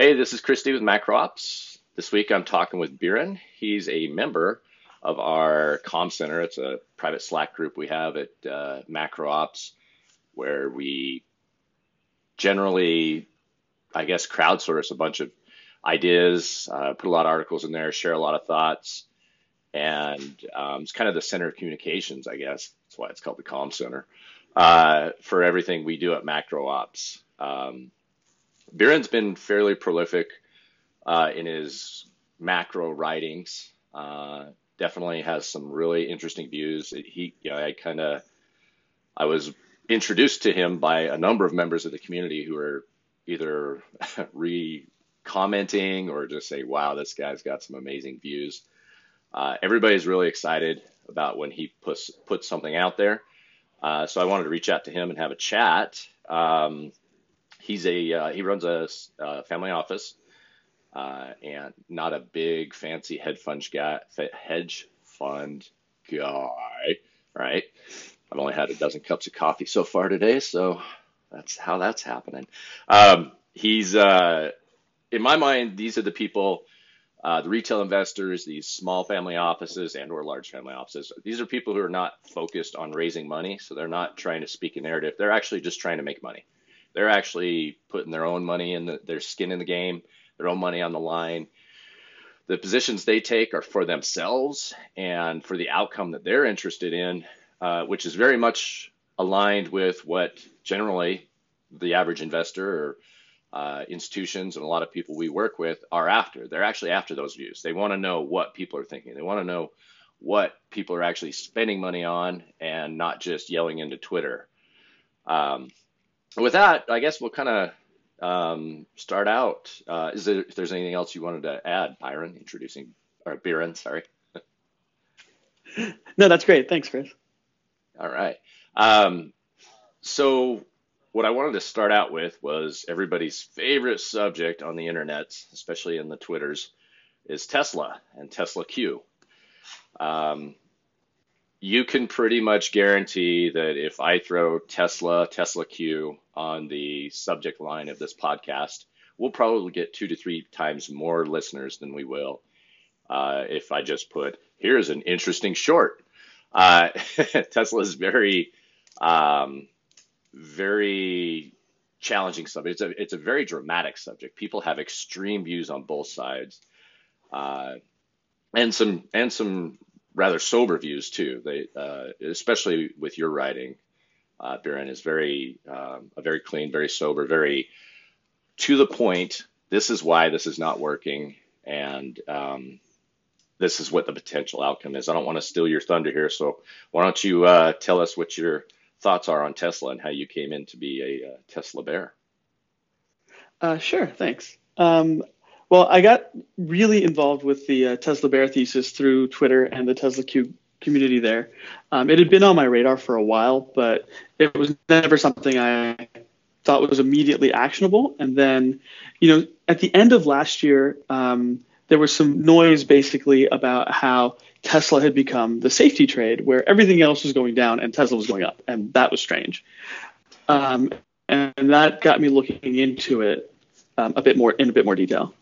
Hey, this is Chris D with MacroOps. This week I'm talking with Biren. He's a member of our Com Center. It's a private Slack group we have at uh, MacroOps where we generally, I guess, crowdsource a bunch of ideas, uh, put a lot of articles in there, share a lot of thoughts, and um, it's kind of the center of communications, I guess. That's why it's called the Com Center uh, for everything we do at MacroOps. Um, Biren's been fairly prolific uh, in his macro writings. Uh, definitely has some really interesting views. He, you know, I kind of, I was introduced to him by a number of members of the community who are either re-commenting or just say, "Wow, this guy's got some amazing views." Uh, everybody's really excited about when he puts puts something out there. Uh, so I wanted to reach out to him and have a chat. Um, he's a uh, he runs a, a family office uh, and not a big fancy hedge fund guy. Hedge fund guy, right? I've only had a dozen cups of coffee so far today, so that's how that's happening. Um, he's uh, in my mind, these are the people. Uh, the retail investors, these small family offices and or large family offices, these are people who are not focused on raising money. So they're not trying to speak a narrative. They're actually just trying to make money. They're actually putting their own money in the, their skin in the game, their own money on the line. The positions they take are for themselves and for the outcome that they're interested in, uh, which is very much aligned with what generally the average investor or uh, institutions and a lot of people we work with are after. They're actually after those views. They want to know what people are thinking. They want to know what people are actually spending money on and not just yelling into Twitter. Um, with that, I guess we'll kind of um, start out. Uh, is there if there's anything else you wanted to add, Byron, introducing or Byron, sorry. no, that's great. Thanks, Chris. All right. Um, so what I wanted to start out with was everybody's favorite subject on the internet, especially in the Twitters, is Tesla and Tesla Q. Um, you can pretty much guarantee that if I throw Tesla, Tesla Q on the subject line of this podcast, we'll probably get two to three times more listeners than we will uh, if I just put, here's an interesting short. Uh, Tesla is very, um, very challenging subject. It's a, it's a very dramatic subject. People have extreme views on both sides. Uh, and some and some rather sober views too. They, uh, especially with your writing, uh, Biren is very, um, a very clean, very sober, very to the point. This is why this is not working, and um, this is what the potential outcome is. I don't want to steal your thunder here, so why don't you uh, tell us what your thoughts are on Tesla and how you came in to be a uh, Tesla bear? Uh, sure, thanks. Um, well, I got really involved with the uh, Tesla Bear thesis through Twitter and the Tesla Q community there. Um, it had been on my radar for a while, but it was never something I thought was immediately actionable. And then, you know, at the end of last year, um, there was some noise basically about how Tesla had become the safety trade, where everything else was going down and Tesla was going up, and that was strange. Um, and that got me looking into it um, a bit more in a bit more detail.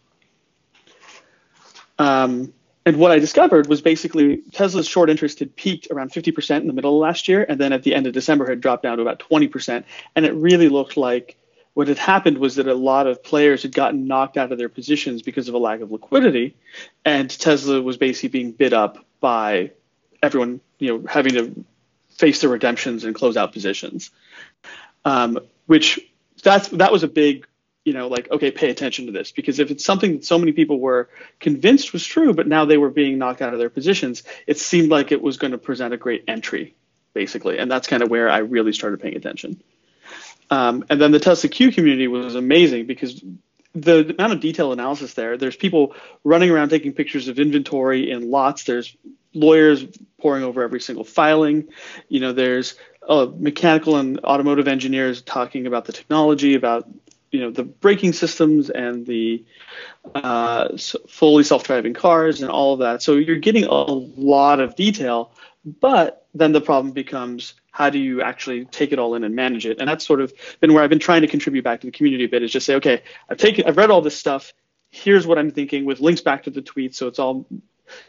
Um, and what I discovered was basically Tesla's short interest had peaked around 50% in the middle of last year, and then at the end of December had dropped down to about 20%. And it really looked like what had happened was that a lot of players had gotten knocked out of their positions because of a lack of liquidity, and Tesla was basically being bid up by everyone, you know, having to face their redemptions and close out positions. Um, which that's that was a big you know, like, okay, pay attention to this. Because if it's something that so many people were convinced was true, but now they were being knocked out of their positions, it seemed like it was going to present a great entry, basically. And that's kind of where I really started paying attention. Um, and then the Tesla Q community was amazing because the amount of detail analysis there, there's people running around taking pictures of inventory in lots. There's lawyers poring over every single filing. You know, there's uh, mechanical and automotive engineers talking about the technology, about you know the braking systems and the uh, fully self-driving cars and all of that. So you're getting a lot of detail, but then the problem becomes how do you actually take it all in and manage it? And that's sort of been where I've been trying to contribute back to the community a bit is just say, okay, I've taken, I've read all this stuff. Here's what I'm thinking with links back to the tweets. So it's all,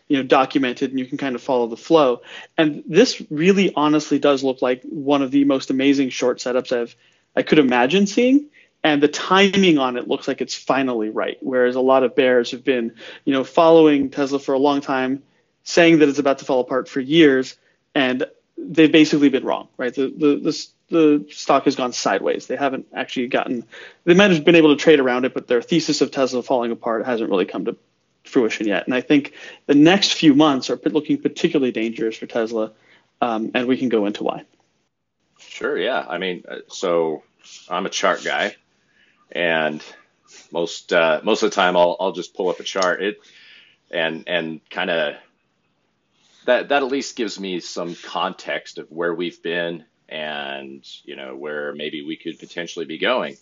you know, documented and you can kind of follow the flow. And this really honestly does look like one of the most amazing short setups I've, I could imagine seeing and the timing on it looks like it's finally right. Whereas a lot of bears have been, you know, following Tesla for a long time, saying that it's about to fall apart for years, and they've basically been wrong, right? The the the, the stock has gone sideways. They haven't actually gotten. They might have been able to trade around it, but their thesis of Tesla falling apart hasn't really come to fruition yet. And I think the next few months are looking particularly dangerous for Tesla, um, and we can go into why. Sure. Yeah. I mean, uh, so I'm a chart guy, and most uh, most of the time I'll I'll just pull up a chart it and and kind of that that at least gives me some context of where we've been and you know where maybe we could potentially be going.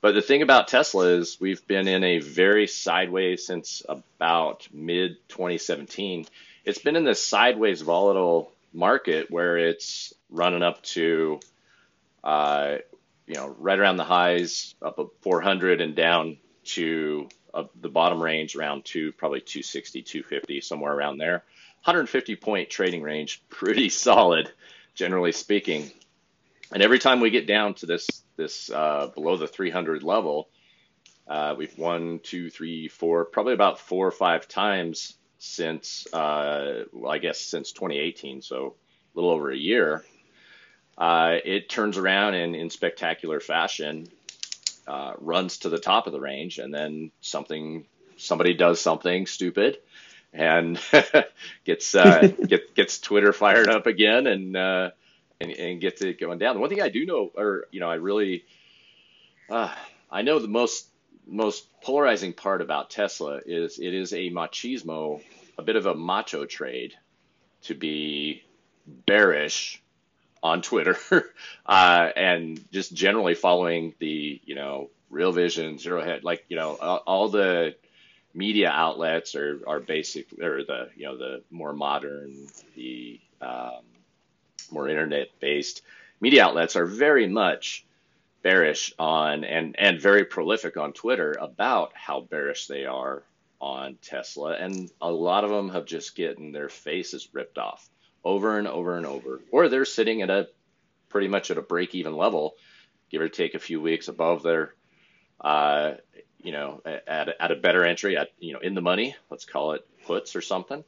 But the thing about Tesla is we've been in a very sideways since about mid 2017. It's been in this sideways volatile market where it's running up to uh, you know right around the highs up at 400 and down to uh, the bottom range around two probably 260 250 somewhere around there 150 point trading range, pretty solid, generally speaking. And every time we get down to this this uh, below the 300 level, uh, we've won two, three, four, probably about four or five times since, uh, well, I guess since 2018, so a little over a year. Uh, it turns around and in spectacular fashion uh, runs to the top of the range, and then something somebody does something stupid and gets uh, get, gets Twitter fired up again and, uh, and and gets it going down. The one thing I do know, or you know, I really uh, I know the most most polarizing part about Tesla is it is a machismo, a bit of a macho trade to be bearish on Twitter uh, and just generally following the you know real vision Zero Hedge like you know all, the media outlets are are basic or the you know the more modern the um, more internet based media outlets are very much bearish on and and very prolific on Twitter about how bearish they are on Tesla and a lot of them have just gotten their faces ripped off over and over and over or they're sitting at a pretty much at a break even level give or take a few weeks above their uh, you know, at, at a better entry, at you know, in the money, let's call it puts or something,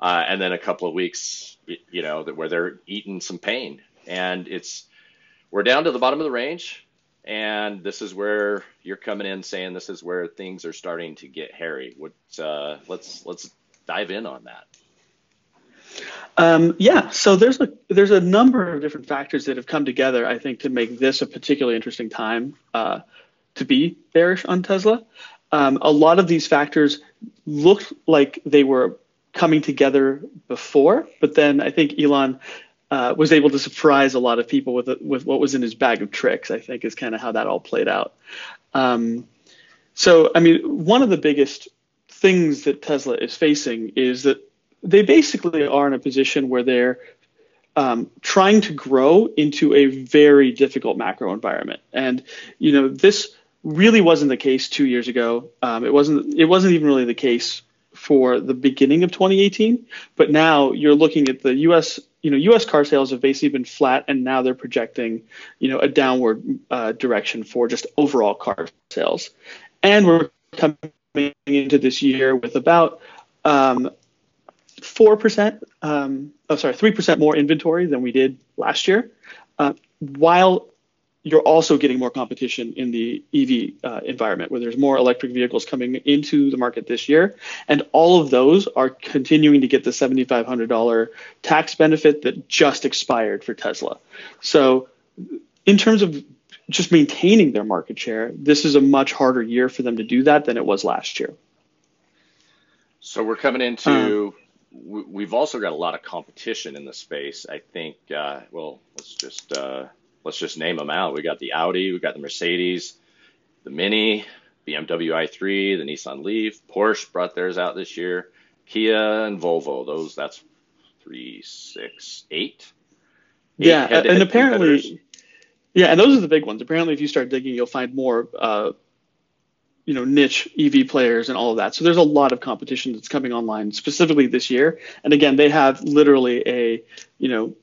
uh, and then a couple of weeks, you know, that where they're eating some pain, and it's we're down to the bottom of the range, and this is where you're coming in saying this is where things are starting to get hairy. What uh, let's let's dive in on that. Um, yeah, so there's a there's a number of different factors that have come together, I think, to make this a particularly interesting time. Uh, to be bearish on Tesla. Um, a lot of these factors looked like they were coming together before, but then I think Elon uh, was able to surprise a lot of people with with what was in his bag of tricks. I think is kind of how that all played out. Um, so I mean, one of the biggest things that Tesla is facing is that they basically are in a position where they're um, trying to grow into a very difficult macro environment. And you know, this really wasn't the case two years ago. Um, it wasn't. It wasn't even really the case for the beginning of 2018. But now you're looking at the U.S. You know, U.S. car sales have basically been flat, and now they're projecting, you know, a downward uh, direction for just overall car sales. And we're coming into this year with about um, four percent. Um, oh, sorry, three percent more inventory than we did last year. Uh, while you're also getting more competition in the EV uh, environment where there's more electric vehicles coming into the market this year. And all of those are continuing to get the $7,500 tax benefit that just expired for Tesla. So, in terms of just maintaining their market share, this is a much harder year for them to do that than it was last year. So, we're coming into. Uh, we've also got a lot of competition in the space. I think, uh, well, let's just uh, let's just name them out. We got the Audi, we got the Mercedes, the Mini, BMW i3, the Nissan Leaf, Porsche brought theirs out this year, Kia and Volvo. Those that's three, six, eight, yeah, and apparently, yeah, and those are the big ones. Apparently, if you start digging, you'll find more, uh, you know, niche EV players and all of that. So there's a lot of competition that's coming online specifically this year. And again, they have literally a, you know,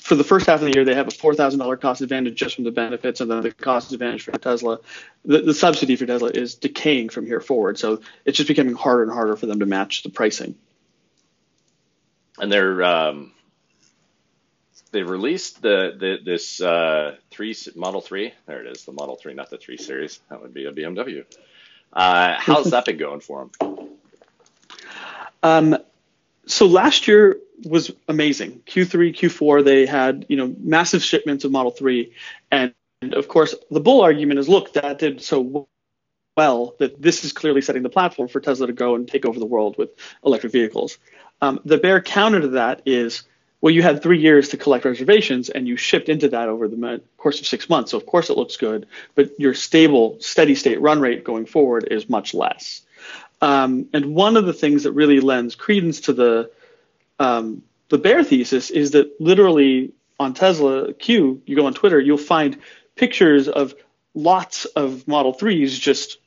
for the first half of the year, they have a four thousand dollar cost advantage just from the benefits, and then the cost advantage for Tesla, the, the subsidy for Tesla is decaying from here forward. So it's just becoming harder and harder for them to match the pricing. And they're um, they released the, the this uh, three Model Three. There it is, the Model Three, not the Three Series. That would be a BMW. Uh, how's that been going for them? Um, so last year was amazing. Q3, Q4, they had you know massive shipments of Model 3, and, and of course the bull argument is, look, that did so well that this is clearly setting the platform for Tesla to go and take over the world with electric vehicles. Um, the bear counter to that is, well, you had three years to collect reservations, and you shipped into that over the course of six months. So of course it looks good, but your stable, steady state run rate going forward is much less. Um, and one of the things that really lends credence to the um, the bear thesis is that literally on Tesla Q, you go on Twitter, you'll find pictures of lots of Model 3s just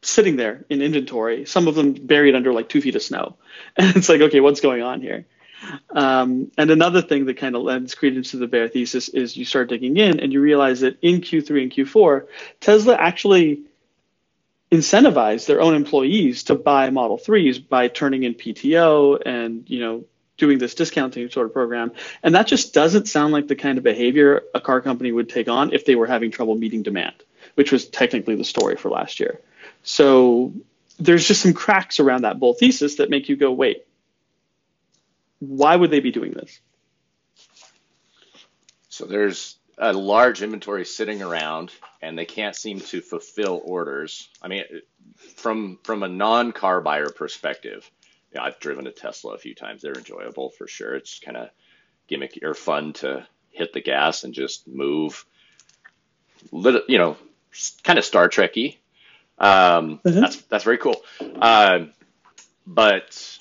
sitting there in inventory, some of them buried under like two feet of snow. And it's like, okay, what's going on here? Um, and another thing that kind of lends credence to the bear thesis is you start digging in and you realize that in Q3 and Q4, Tesla actually incentivized their own employees to buy Model 3s by turning in PTO and, you know, doing this discounting sort of program. And that just doesn't sound like the kind of behavior a car company would take on if they were having trouble meeting demand, which was technically the story for last year. So there's just some cracks around that bull thesis that make you go, wait, why would they be doing this? So there's a large inventory sitting around and they can't seem to fulfill orders. I mean, from from a non-car buyer perspective, yeah, I've driven a Tesla a few times. They're enjoyable for sure. It's kind of gimmicky or fun to hit the gas and just move. Little, you know, kind of Star Trekky. Um, mm-hmm. That's that's very cool. Uh, but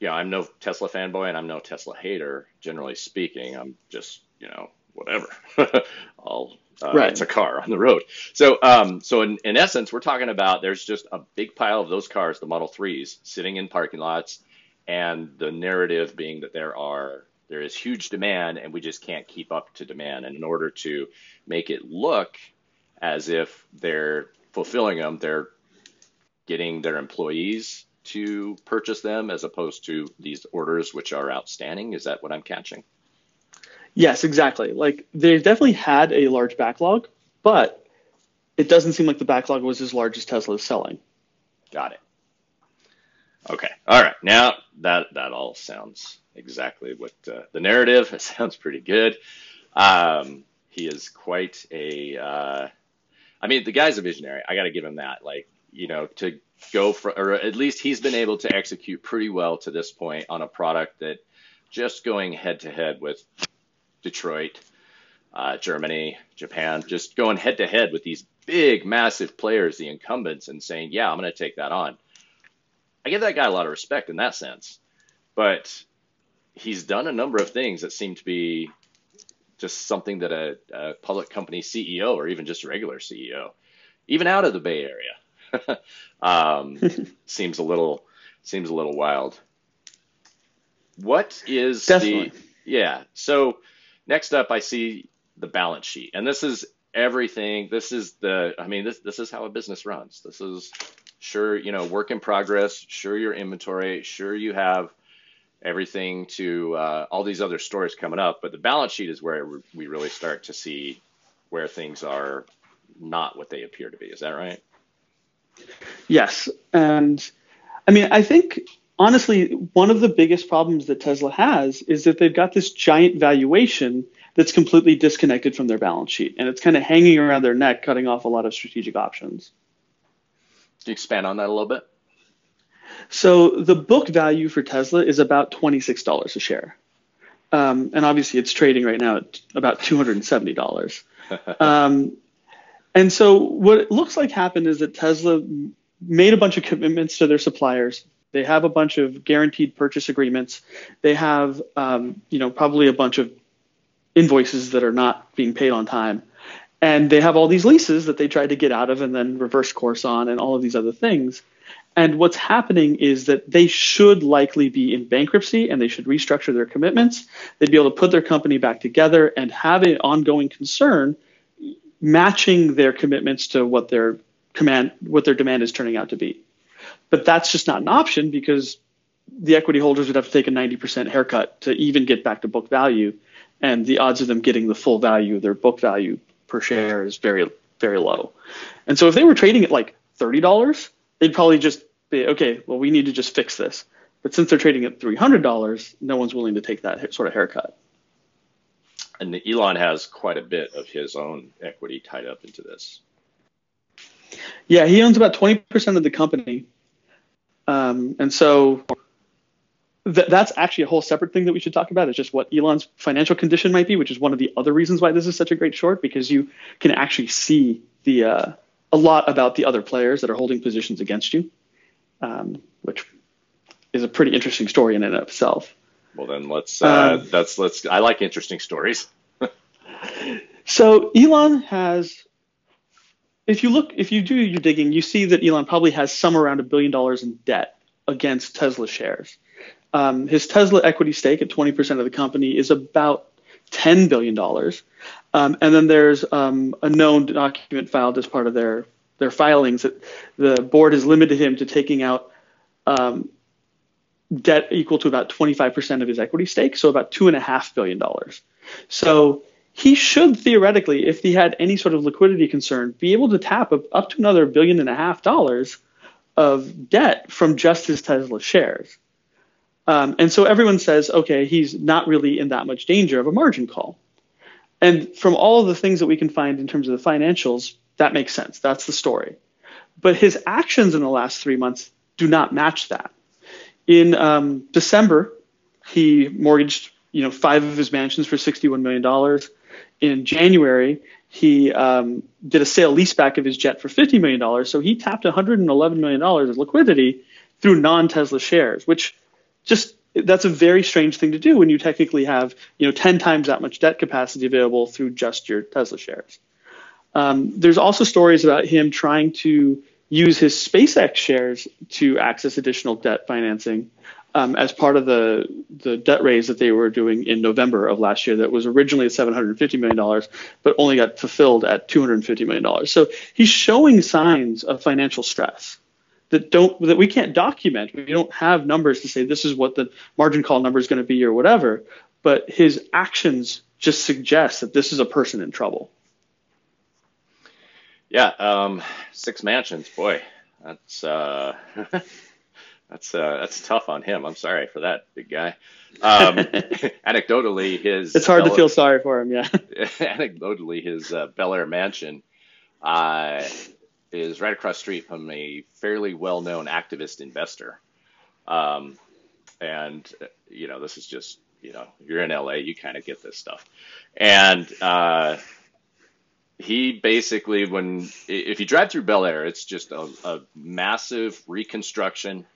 yeah, I'm no Tesla fanboy and I'm no Tesla hater. Generally speaking, I'm just you know whatever. I'll uh, right. It's a car on the road. So, um, so in, in essence, we're talking about there's just a big pile of those cars, the Model 3s, sitting in parking lots, and the narrative being that there are there is huge demand and we just can't keep up to demand. And in order to make it look as if they're fulfilling them, they're getting their employees to purchase them as opposed to these orders which are outstanding. Is that what I'm catching? Yes, exactly. Like they've definitely had a large backlog, but it doesn't seem like the backlog was as large as Tesla is selling. Got it. Okay. All right. Now that that all sounds exactly what uh, the narrative. It sounds pretty good. Um, he is quite a. Uh, I mean, the guy's a visionary. I got to give him that. Like, you know, to go for, or at least he's been able to execute pretty well to this point on a product that just going head to head with Detroit, uh, Germany, Japan, just going head to head with these big, massive players, the incumbents, and saying, yeah, I'm going to take that on. I give that guy a lot of respect in that sense. But he's done a number of things that seem to be just something that a, a public company CEO or even just a regular CEO, even out of the Bay Area, um, seems a little seems a little wild. What is Definitely. the yeah? So Next up, I see the balance sheet, and this is everything. This is the, I mean, this this is how a business runs. This is sure, you know, work in progress. Sure, your inventory. Sure, you have everything to uh, all these other stories coming up, but the balance sheet is where we really start to see where things are not what they appear to be. Is that right? Yes, and I mean, I think honestly, one of the biggest problems that Tesla has is that they've got this giant valuation that's completely disconnected from their balance sheet, and it's kind of hanging around their neck, cutting off a lot of strategic options. Can you expand on that a little bit? So the book value for Tesla is about twenty-six dollars a share, um, and obviously it's trading right now at about two hundred and seventy dollars. um, and so what it looks like happened is that Tesla made a bunch of commitments to their suppliers, they have a bunch of guaranteed purchase agreements. They have, um, you know, probably a bunch of invoices that are not being paid on time. And they have all these leases that they tried to get out of and then reverse course on and all of these other things. And what's happening is that they should likely be in bankruptcy and they should restructure their commitments. They'd be able to put their company back together and have an ongoing concern matching their commitments to what their command what their demand is turning out to be. But that's just not an option because the equity holders would have to take a 90% haircut to even get back to book value and the odds of them getting the full value of their book value per share is very very low. And so if they were trading at like $30, they'd probably just be okay, well we need to just fix this. But since they're trading at $300, no one's willing to take that sort of haircut. And Elon has quite a bit of his own equity tied up into this. Yeah, he owns about 20% of the company. Um, and so th- that's actually a whole separate thing that we should talk about. Is just what Elon's financial condition might be, which is one of the other reasons why this is such a great short because you can actually see the uh, a lot about the other players that are holding positions against you, um, which is a pretty interesting story in and of itself. Well, then let's uh, um, that's let's. I like interesting stories. so Elon has, if you look, if you do your digging, you see that Elon probably has some around a billion dollars in debt against Tesla shares. Um, his Tesla equity stake at 20% of the company is about $10 billion. Um, and then there's um, a known document filed as part of their, their filings that the board has limited him to taking out um, debt equal to about 25% of his equity stake, so about $2.5 billion. So he should theoretically, if he had any sort of liquidity concern, be able to tap up to another billion and a half dollars of debt from just his Tesla shares. Um, and so everyone says, okay, he's not really in that much danger of a margin call. And from all of the things that we can find in terms of the financials, that makes sense. That's the story. But his actions in the last three months do not match that. In um, December, he mortgaged you know five of his mansions for $61 million. In January, he um, did a sale leaseback of his jet for $50 million. So he tapped $111 million of liquidity through non Tesla shares, which just that's a very strange thing to do when you technically have you know 10 times that much debt capacity available through just your Tesla shares. Um, there's also stories about him trying to use his SpaceX shares to access additional debt financing um, as part of the the debt raise that they were doing in November of last year. That was originally at 750 million dollars, but only got fulfilled at 250 million dollars. So he's showing signs of financial stress that don't that we can't document. We don't have numbers to say this is what the margin call number is going to be or whatever. But his actions just suggest that this is a person in trouble. Yeah, um, six mansions, boy, that's uh, that's uh, that's tough on him. I'm sorry for that, big guy. Um, anecdotally, his it's hard Bel- to feel sorry for him. Yeah. anecdotally, his uh, Bel Air mansion uh, is right across street from a fairly well-known activist investor. Um, and you know, this is just you know, if you're in LA, you kind of get this stuff. And uh, he basically, when if you drive through Bel Air, it's just a, a massive reconstruction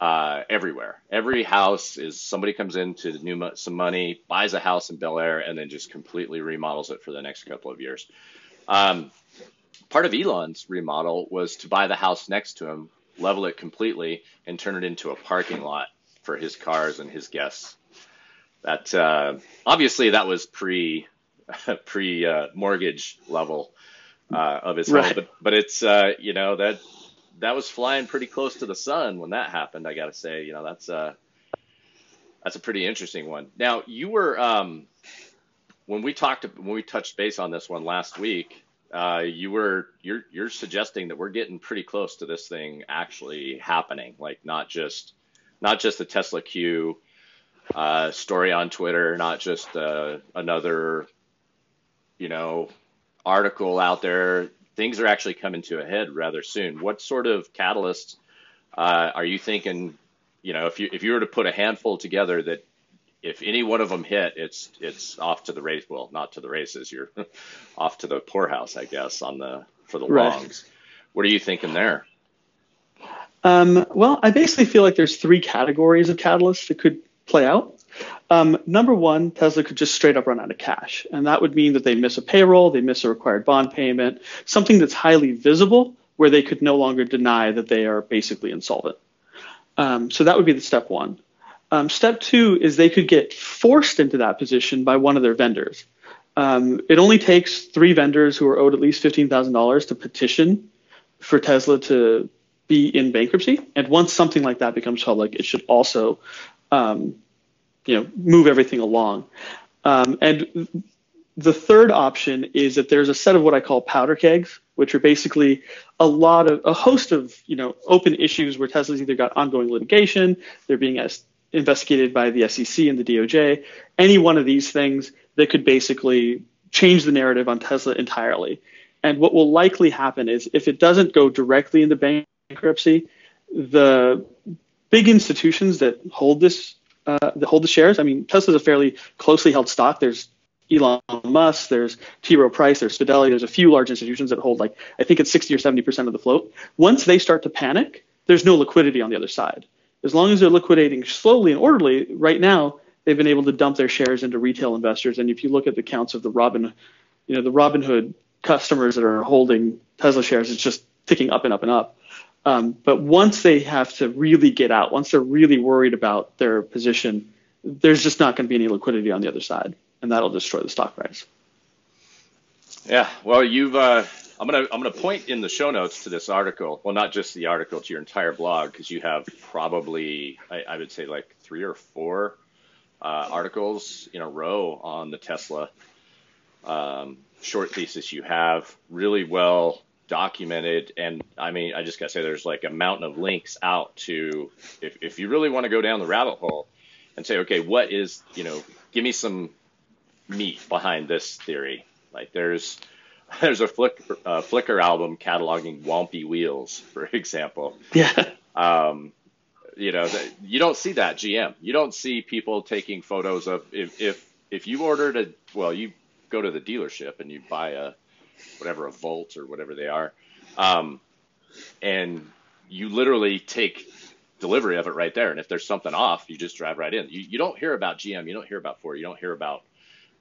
uh, everywhere. Every house is somebody comes in to new some money, buys a house in Bel Air, and then just completely remodels it for the next couple of years. Um, part of Elon's remodel was to buy the house next to him, level it completely, and turn it into a parking lot for his cars and his guests. That uh, obviously that was pre pre uh, mortgage level uh, of his right. home. But but it's uh, you know that that was flying pretty close to the sun when that happened. I got to say, you know that's uh that's a pretty interesting one. Now you were um, when we talked when we touched base on this one last week. Uh, you were you're you're suggesting that we're getting pretty close to this thing actually happening, like not just not just the Tesla Q uh, story on Twitter, not just uh, another you know, article out there, things are actually coming to a head rather soon. What sort of catalysts uh, are you thinking? You know, if you if you were to put a handful together that if any one of them hit, it's it's off to the race. Well, not to the races. You're off to the poorhouse, I guess, on the for the right. longs. What are you thinking there? Um, well, I basically feel like there's three categories of catalysts that could play out. Um, number one, Tesla could just straight up run out of cash. And that would mean that they miss a payroll, they miss a required bond payment, something that's highly visible where they could no longer deny that they are basically insolvent. Um, so that would be the step one. Um, step two is they could get forced into that position by one of their vendors. Um, it only takes three vendors who are owed at least $15,000 to petition for Tesla to be in bankruptcy. And once something like that becomes public, it should also, um, you know, move everything along. Um, and the third option is that there's a set of what I call powder kegs, which are basically a lot of a host of you know open issues where Tesla's either got ongoing litigation, they're being as, investigated by the SEC and the DOJ. Any one of these things that could basically change the narrative on Tesla entirely. And what will likely happen is if it doesn't go directly into bankruptcy, the big institutions that hold this uh, that hold the shares. I mean, Tesla's a fairly closely held stock. There's Elon Musk, there's T. Rowe Price, there's Fidelity, there's a few large institutions that hold like I think it's 60 or 70 percent of the float. Once they start to panic, there's no liquidity on the other side. As long as they're liquidating slowly and orderly, right now they've been able to dump their shares into retail investors. And if you look at the counts of the Robin, you know, the Robinhood customers that are holding Tesla shares, it's just ticking up and up and up. Um, but once they have to really get out, once they're really worried about their position, there's just not going to be any liquidity on the other side and that'll destroy the stock price. Yeah, well, you've. Uh, I'm gonna I'm gonna point in the show notes to this article. Well, not just the article, to your entire blog, because you have probably I, I, would say like three or four uh, articles in a row on the Tesla um, short thesis. You have really well documented, and I mean, I just gotta say, there's like a mountain of links out to if if you really want to go down the rabbit hole and say, okay, what is you know, give me some meat behind this theory. Like there's there's a Flick, uh, Flickr album cataloging Wompy Wheels, for example. Yeah. Um, you know, the, you don't see that GM. You don't see people taking photos of if if if you ordered a well, you go to the dealership and you buy a whatever a Volt or whatever they are, um, and you literally take delivery of it right there. And if there's something off, you just drive right in. You, you don't hear about GM. You don't hear about Ford. You don't hear about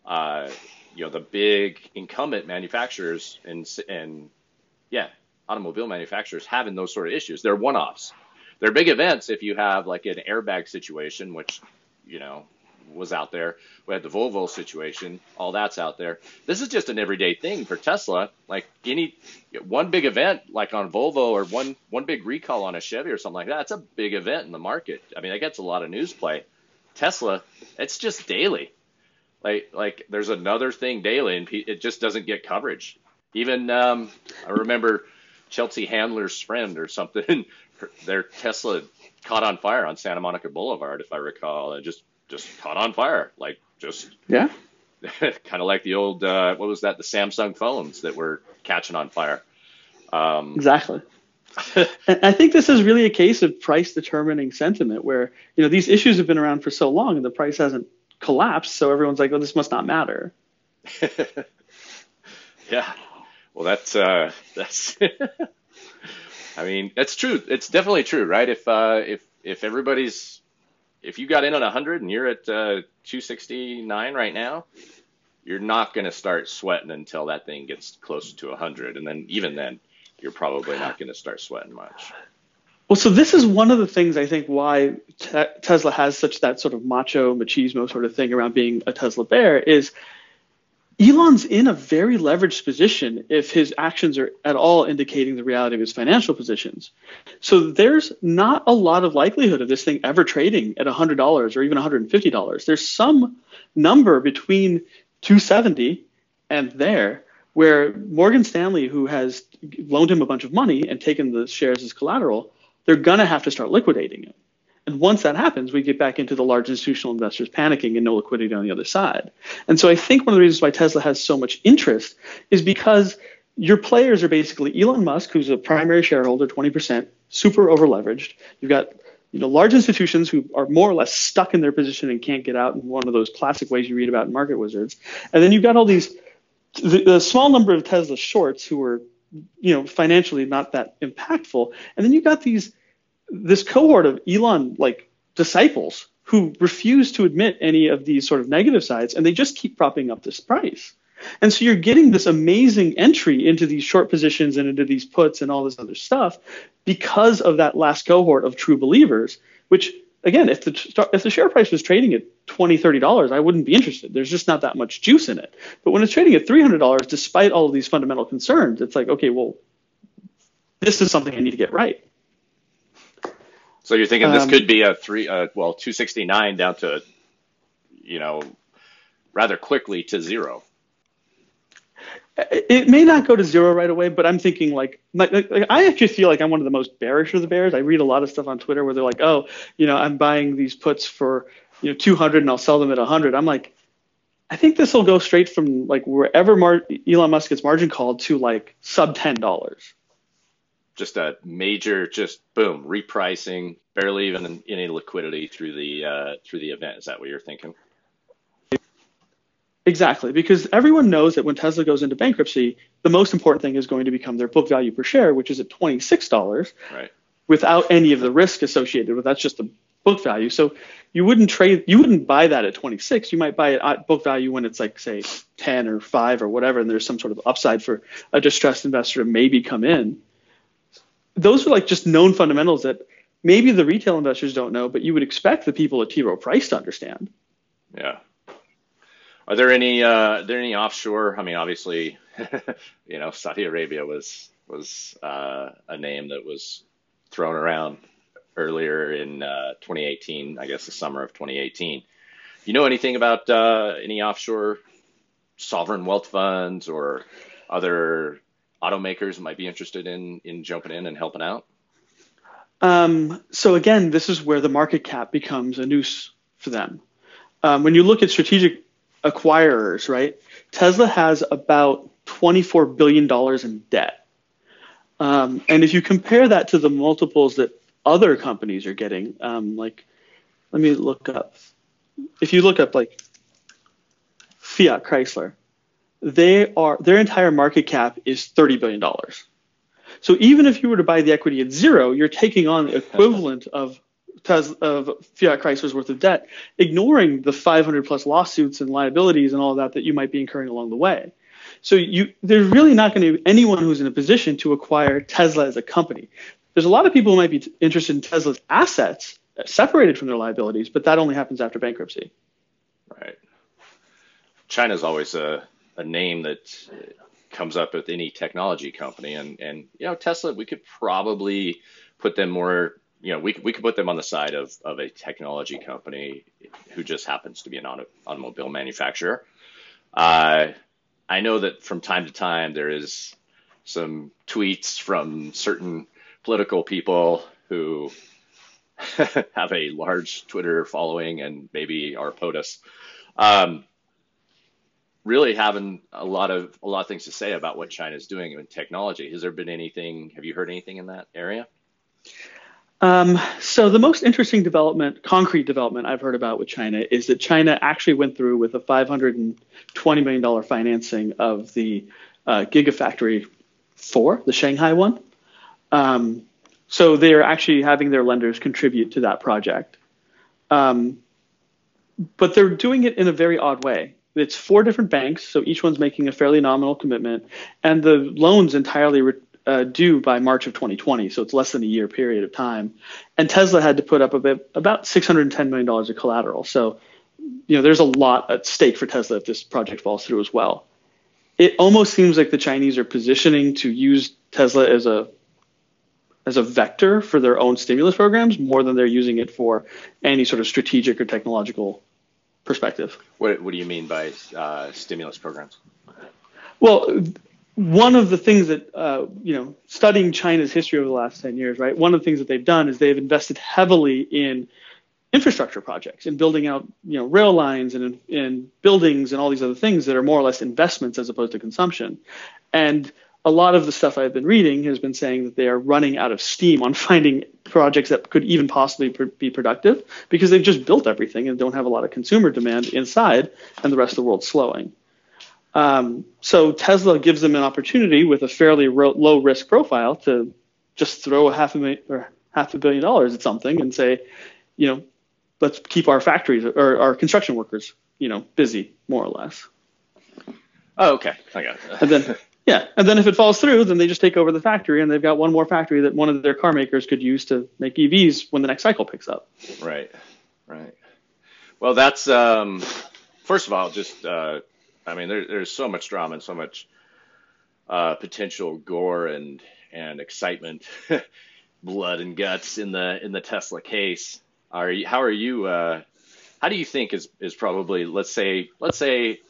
uh, you know, the big incumbent manufacturers and and yeah, automobile manufacturers having those sort of issues. They're one-offs. They're big events if you have like an airbag situation, which you know was out there. We had the Volvo situation, all that's out there. This is just an everyday thing for Tesla. Like any one big event, like on Volvo, or one one big recall on a Chevy or something like that. It's a big event in the market. I mean, that gets a lot of news play. Tesla, it's just daily like like there's another thing daily and it just doesn't get coverage. Even um, I remember Chelsea Handler's friend or something, their Tesla caught on fire on Santa Monica Boulevard, if I recall, and just just caught on fire, like just yeah, kind of like the old uh, what was that, the Samsung phones that were catching on fire. Um, exactly. I think this is really a case of price determining sentiment, where you know these issues have been around for so long and the price hasn't collapsed. So everyone's like, "Oh, this must not matter." yeah. Well, that's uh, that's. I mean, that's true. It's definitely true, right? If uh, if if everybody's if you got in at 100 and you're at uh, 269 right now, you're not going to start sweating until that thing gets close to 100, and then even then, you're probably not going to start sweating much. Well, so this is one of the things I think why te- Tesla has such that sort of macho machismo sort of thing around being a Tesla bear is Elon's in a very leveraged position if his actions are at all indicating the reality of his financial positions. So there's not a lot of likelihood of this thing ever trading at $100 or even $150. There's some number between 270 and there where Morgan Stanley, who has loaned him a bunch of money and taken the shares as collateral, they're going to have to start liquidating it. And once that happens, we get back into the large institutional investors panicking and no liquidity on the other side. And so I think one of the reasons why Tesla has so much interest is because your players are basically Elon Musk, who's a primary shareholder, 20%, super over leveraged. You've got you know, large institutions who are more or less stuck in their position and can't get out in one of those classic ways you read about in Market Wizards. And then you've got all these, the, the small number of Tesla shorts who are you know financially not that impactful and then you've got these this cohort of elon like disciples who refuse to admit any of these sort of negative sides, and they just keep propping up this price. And so you're getting this amazing entry into these short positions and into these puts and all this other stuff because of that last cohort of true believers, which again, if the if the share price was trading at 20 $30, I wouldn't be interested. There's just not that much juice in it. But when it's trading at $300, despite all of these fundamental concerns, it's like, okay, well, this is something I need to get right. So you're thinking this um, could be a three, uh, well, 269 down to, you know, rather quickly to zero. It may not go to zero right away, but I'm thinking like, like, like, I actually feel like I'm one of the most bearish of the bears. I read a lot of stuff on Twitter where they're like, oh, you know, I'm buying these puts for you know 200 and I'll sell them at 100. I'm like, I think this will go straight from like wherever Mar- Elon Musk gets margin called to like sub ten dollars. Just a major, just boom, repricing, barely even any liquidity through the uh, through the event. Is that what you're thinking? Exactly, because everyone knows that when Tesla goes into bankruptcy, the most important thing is going to become their book value per share, which is at twenty six dollars, right. without any of the risk associated with that's just the book value. So you wouldn't trade, you wouldn't buy that at twenty six. You might buy it at book value when it's like say ten or five or whatever, and there's some sort of upside for a distressed investor to maybe come in. Those are like just known fundamentals that maybe the retail investors don't know, but you would expect the people at T. Rowe Price to understand. Yeah. Are there any uh, are there any offshore? I mean, obviously, you know, Saudi Arabia was was uh, a name that was thrown around earlier in uh, 2018. I guess the summer of 2018. You know anything about uh, any offshore sovereign wealth funds or other automakers might be interested in in jumping in and helping out? Um, so again, this is where the market cap becomes a noose for them. Um, when you look at strategic acquirers, right? Tesla has about $24 billion in debt. Um, and if you compare that to the multiples that other companies are getting, um, like, let me look up. If you look up like Fiat Chrysler, they are their entire market cap is $30 billion. So even if you were to buy the equity at zero, you're taking on the equivalent of of Fiat Chrysler's worth of debt, ignoring the 500 plus lawsuits and liabilities and all that that you might be incurring along the way. So you, there's really not going to be anyone who's in a position to acquire Tesla as a company. There's a lot of people who might be interested in Tesla's assets separated from their liabilities, but that only happens after bankruptcy. Right. China's always a, a name that comes up with any technology company, and and you know Tesla, we could probably put them more you know, we, we could put them on the side of, of a technology company who just happens to be an auto, automobile manufacturer. Uh, I know that from time to time there is some tweets from certain political people who have a large Twitter following and maybe are POTUS. Um, really having a lot of a lot of things to say about what China is doing in technology. Has there been anything? Have you heard anything in that area? Um, so the most interesting development, concrete development I've heard about with China is that China actually went through with a 520 million dollar financing of the uh, Gigafactory 4, the Shanghai one. Um, so they are actually having their lenders contribute to that project. Um, but they're doing it in a very odd way. It's four different banks, so each one's making a fairly nominal commitment, and the loans entirely re- uh, due by March of 2020, so it's less than a year period of time. And Tesla had to put up bit, about 610 million dollars of collateral. So, you know, there's a lot at stake for Tesla if this project falls through as well. It almost seems like the Chinese are positioning to use Tesla as a as a vector for their own stimulus programs more than they're using it for any sort of strategic or technological perspective. What, what do you mean by uh, stimulus programs? Well, one of the things that uh, you know studying china's history over the last 10 years right one of the things that they've done is they've invested heavily in infrastructure projects in building out you know rail lines and in, in, buildings and all these other things that are more or less investments as opposed to consumption and a lot of the stuff i've been reading has been saying that they are running out of steam on finding projects that could even possibly pr- be productive because they've just built everything and don't have a lot of consumer demand inside and the rest of the world's slowing um, so Tesla gives them an opportunity with a fairly ro- low risk profile to just throw a half a million or half a billion dollars at something and say, you know, let's keep our factories or our construction workers, you know, busy more or less. Oh, okay. I got it. and then yeah, and then if it falls through, then they just take over the factory, and they've got one more factory that one of their car makers could use to make EVs when the next cycle picks up. Right, right. Well, that's um, first of all, just uh, I mean, there, there's so much drama and so much uh, potential gore and and excitement, blood and guts in the in the Tesla case. Are you, how are you? Uh, how do you think is is probably let's say let's say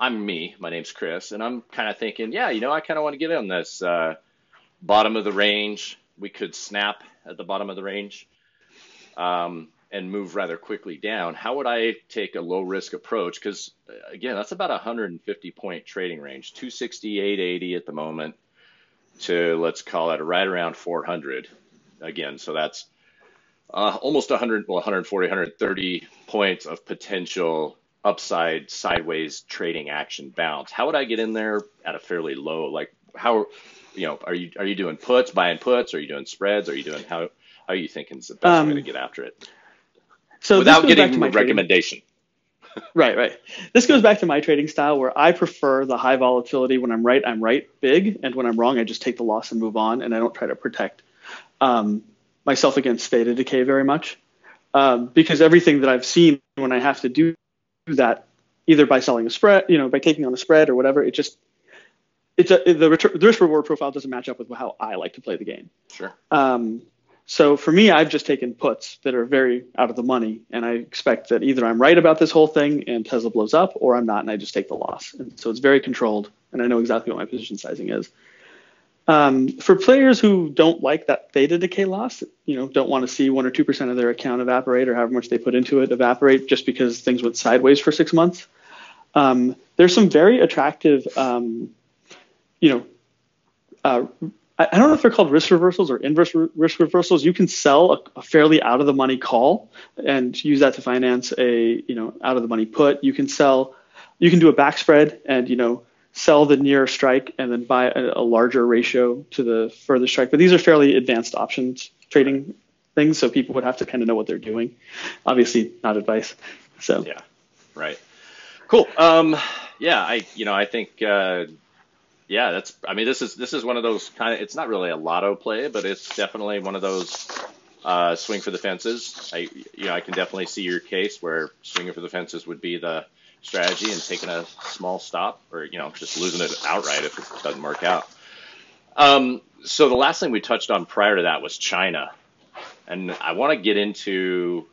I'm me. My name's Chris, and I'm kind of thinking, yeah, you know, I kind of want to get on this uh, bottom of the range. We could snap at the bottom of the range um, and move rather quickly down. How would I take a low risk approach? Because uh, again, that's about a 150 point trading range, 260, 880 at the moment, to let's call it right around 400. Again, so that's uh, almost 100, well, 140, 130 points of potential upside sideways trading action bounce. How would I get in there at a fairly low? Like how, you know, are you are you doing puts, buying puts? Are you doing spreads? Are you doing how? How are you thinking is the best um, way to um, get after it? So without getting a recommendation. right, right. This goes back to my trading style where I prefer the high volatility. When I'm right, I'm right big, and when I'm wrong, I just take the loss and move on, and I don't try to protect um, myself against theta decay very much. Um, because everything that I've seen when I have to do that either by selling a spread, you know, by taking on a spread or whatever. It just it's a the, return, the risk reward profile doesn't match up with how I like to play the game. Sure. Um, so for me, I've just taken puts that are very out of the money, and I expect that either I'm right about this whole thing and Tesla blows up, or I'm not, and I just take the loss. And so it's very controlled, and I know exactly what my position sizing is. Um, for players who don't like that theta decay loss, you know, don't want to see one or two percent of their account evaporate or however much they put into it evaporate just because things went sideways for six months. Um, there's some very attractive, um, you know, uh, I, I, don't know if they're called risk reversals or inverse re- risk reversals. You can sell a, a fairly out of the money call and use that to finance a, you know, out of the money put. You can sell, you can do a back spread and you know sell the near strike and then buy a, a, larger ratio to the further strike. But these are fairly advanced options trading things, so people would have to kind of know what they're doing. Obviously, not advice. So yeah, right. Cool. Um, yeah, I you know I think uh, yeah that's I mean this is this is one of those kind of it's not really a lotto play, but it's definitely one of those uh, swing for the fences. I you know I can definitely see your case where swinging for the fences would be the strategy and taking a small stop or, you know, just losing it outright if it doesn't work out. Um, so the last thing we touched on prior to that was China. And I want to get into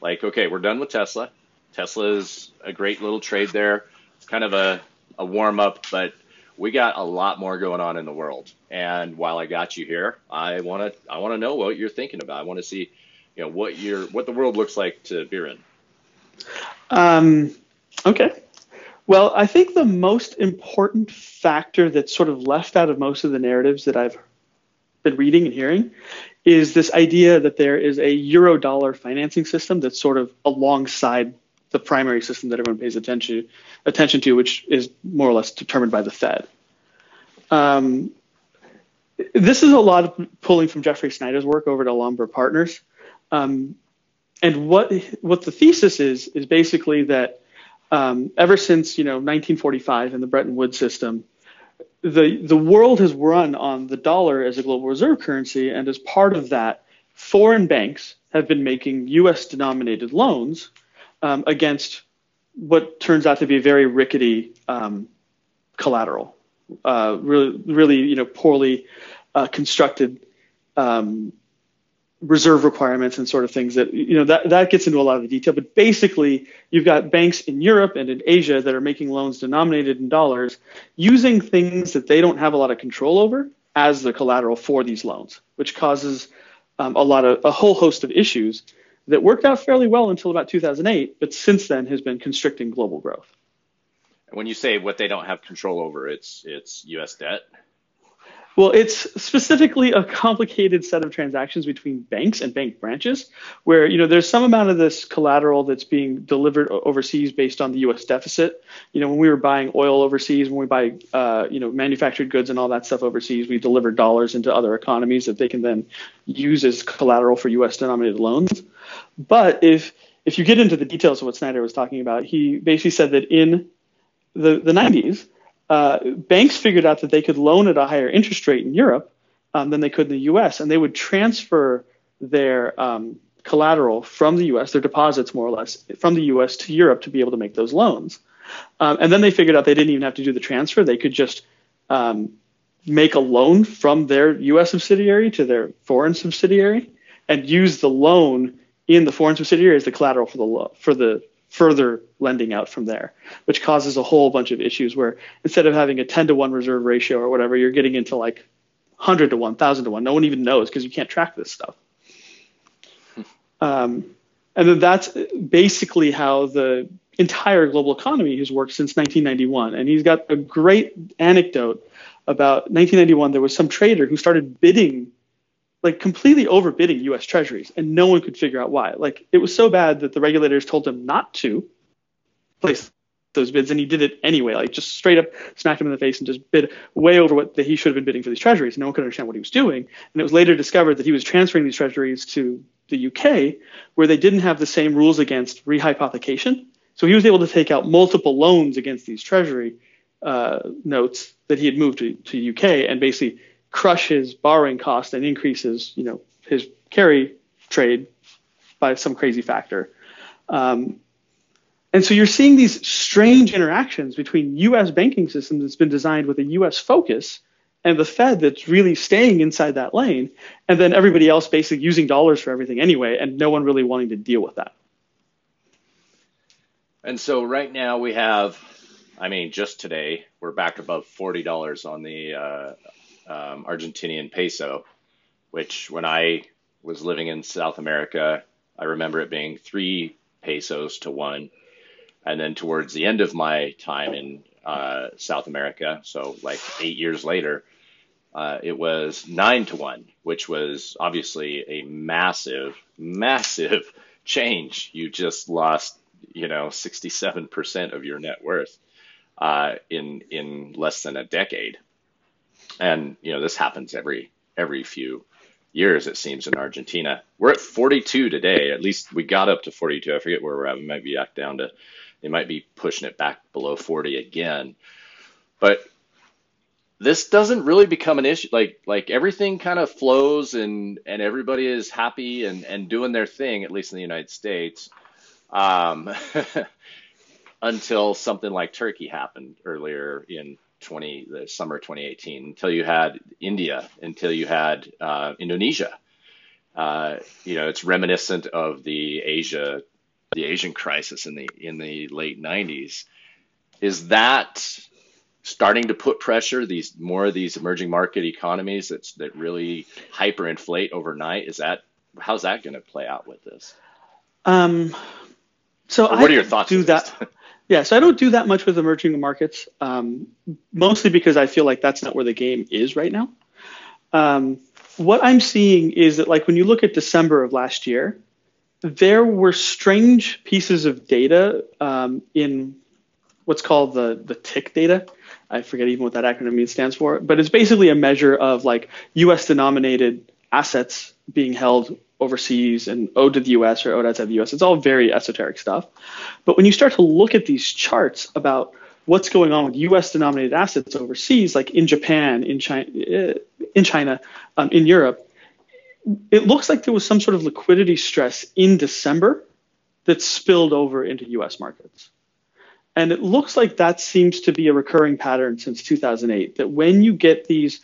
like, okay, we're done with Tesla. Tesla is a great little trade there. It's kind of a, a warm up, but we got a lot more going on in the world. And while I got you here, I want to I want to know what you're thinking about. I want to see, you know, what your what the world looks like to Biren. Um, Okay. Well, I think the most important factor that's sort of left out of most of the narratives that I've been reading and hearing is this idea that there is a euro dollar financing system that's sort of alongside the primary system that everyone pays attention to, attention to, which is more or less determined by the Fed. Um, this is a lot of pulling from Jeffrey Snider's work over at Alhambra Partners, um, and what what the thesis is is basically that um, ever since you know 1945 and the Bretton Woods system, the the world has run on the dollar as a global reserve currency, and as part of that, foreign banks have been making U.S. denominated loans um, against what turns out to be very rickety um, collateral, uh, really, really, you know, poorly uh, constructed um, reserve requirements and sort of things that you know that that gets into a lot of the detail. But basically you've got banks in Europe and in Asia that are making loans denominated in dollars using things that they don't have a lot of control over as the collateral for these loans which causes um, a lot of a whole host of issues that worked out fairly well until about 2008 but since then has been constricting global growth. When you say what they don't have control over it's it's US debt well, it's specifically a complicated set of transactions between banks and bank branches, where you know there's some amount of this collateral that's being delivered overseas based on the U.S. deficit. You know, when we were buying oil overseas, when we buy uh, you know manufactured goods and all that stuff overseas, we deliver dollars into other economies that they can then use as collateral for U.S. denominated loans. But if if you get into the details of what Snider was talking about, he basically said that in the, the 90s, uh, banks figured out that they could loan at a higher interest rate in Europe um, than they could in the US, and they would transfer their um, collateral from the US, their deposits more or less, from the US to Europe to be able to make those loans. Um, and then they figured out they didn't even have to do the transfer. They could just um, make a loan from their US subsidiary to their foreign subsidiary and use the loan in the foreign subsidiary as the collateral for the lo- for the further lending out from there, which causes a whole bunch of issues where instead of having a 10 to 1 reserve ratio or whatever, you're getting into like 100 to 1, 1000 to 1. No one even knows because you can't track this stuff. Um, and then that's basically how the entire global economy has worked since 1991. And he's got a great anecdote about 1991. There was some trader who started bidding, like completely overbidding U.S. Treasuries, and no one could figure out why. Like it was so bad that the regulators told him not to place those bids, and he did it anyway. Like just straight up smacked him in the face and just bid way over what he should have been bidding for these treasuries. No one could understand what he was doing, and it was later discovered that he was transferring these treasuries to the UK, where they didn't have the same rules against rehypothecation. So he was able to take out multiple loans against these treasury uh, notes that he had moved to, to UK and basically crush his borrowing cost and increase his, you know, his carry trade by some crazy factor. Um, and so you're seeing these strange interactions between U.S. banking systems that's been designed with a U.S. focus and the Fed that's really staying inside that lane, and then everybody else basically using dollars for everything anyway, and no one really wanting to deal with that. And so right now we have, I mean, just today we're back above forty dollars on the uh, um, Argentinian peso, which when I was living in South America, I remember it being three pesos to one. And then towards the end of my time in uh, South America, so like eight years later, uh, it was nine to one, which was obviously a massive, massive change. You just lost, you know, 67% of your net worth uh, in in less than a decade. And you know, this happens every every few years, it seems, in Argentina. We're at 42 today. At least we got up to 42. I forget where we're at. We might be back down to, they might be pushing it back below 40 again. But this doesn't really become an issue. Like like everything kind of flows and and everybody is happy and and doing their thing, at least in the United States. Um, until something like Turkey happened earlier in 20 the summer 2018 until you had India until you had uh, Indonesia. Uh, you know it's reminiscent of the Asia the Asian crisis in the in the late 90s is that starting to put pressure these more of these emerging market economies that's that really hyperinflate overnight? Is that how's that going to play out with this? Um so what I are your thoughts do that yeah so i don't do that much with emerging markets um, mostly because i feel like that's not where the game is right now um, what i'm seeing is that like when you look at december of last year there were strange pieces of data um, in what's called the the TIC data I forget even what that acronym stands for, but it's basically a measure of like U.S. denominated assets being held overseas and owed to the U.S. or owed outside the U.S. It's all very esoteric stuff. But when you start to look at these charts about what's going on with U.S. denominated assets overseas, like in Japan, in China, in China, um, in Europe, it looks like there was some sort of liquidity stress in December that spilled over into U.S. markets. And it looks like that seems to be a recurring pattern since 2008 that when you get these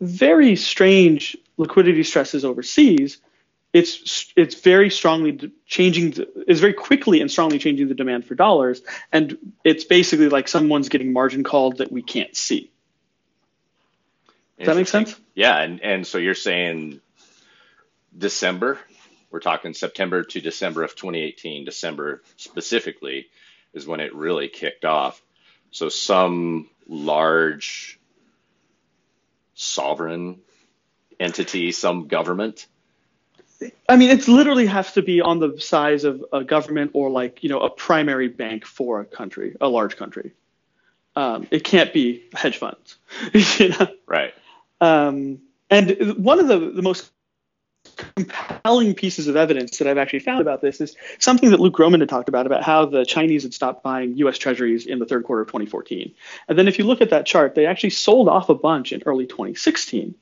very strange liquidity stresses overseas, it's it's very strongly changing is very quickly and strongly changing the demand for dollars and it's basically like someone's getting margin called that we can't see. Does that make sense? Yeah, and and so you're saying December, we're talking September to December of 2018, December specifically is when it really kicked off. So some large sovereign entity, some government. I mean, it literally has to be on the size of a government or like you know a primary bank for a country, a large country. Um, it can't be hedge funds. you know? Right. Um, and one of the, the most compelling pieces of evidence that I've actually found about this is something that Luke Gromen had talked about, about how the Chinese had stopped buying US treasuries in the third quarter of 2014. And then if you look at that chart, they actually sold off a bunch in early 2016.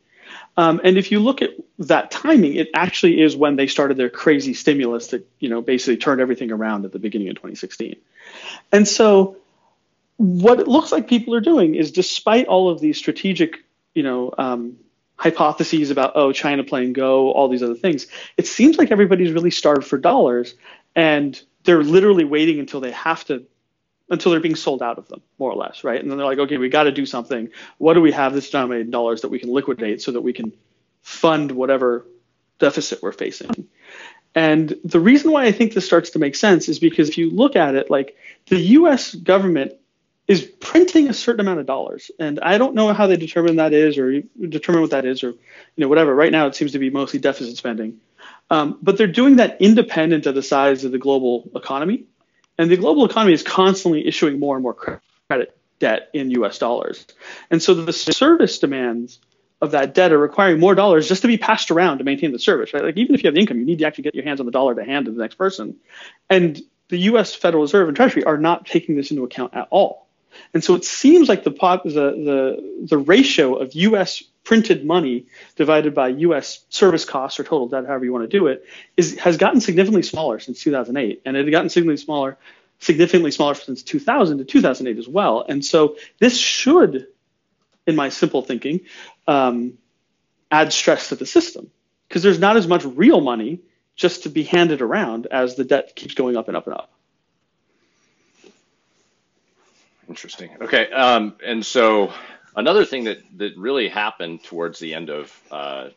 Um, and if you look at that timing, it actually is when they started their crazy stimulus that you know basically turned everything around at the beginning of 2016. And so, what it looks like people are doing is, despite all of these strategic, you know, um, hypotheses about oh China playing Go, all these other things, it seems like everybody's really starved for dollars, and they're literally waiting until they have to until they're being sold out of them, more or less, right? And then they're like, okay, we got to do something. What do we have that's denominated in dollars that we can liquidate so that we can fund whatever deficit we're facing? And the reason why I think this starts to make sense is because if you look at it, like the U.S. government is printing a certain amount of dollars, and I don't know how they determine that is, or determine what that is, or you know whatever. Right now, it seems to be mostly deficit spending, um, but they're doing that independent of the size of the global economy. And the global economy is constantly issuing more and more credit debt in US dollars. And so the service demands of that debt are requiring more dollars just to be passed around to maintain the service, right? Like even if you have the income, you need to actually get your hands on the dollar to hand to the next person. And the US Federal Reserve and Treasury are not taking this into account at all. And so it seems like the, the, the, the ratio of US printed money divided by U.S. service costs or total debt, however you want to do it, is has gotten significantly smaller since 2008, and it had gotten significantly smaller, significantly smaller since 2000 to 2008 as well. And so this should, in my simple thinking, um, add stress to the system because there's not as much real money just to be handed around as the debt keeps going up and up and up. Interesting. Okay, um, and so Another thing that, that really happened towards the end of uh,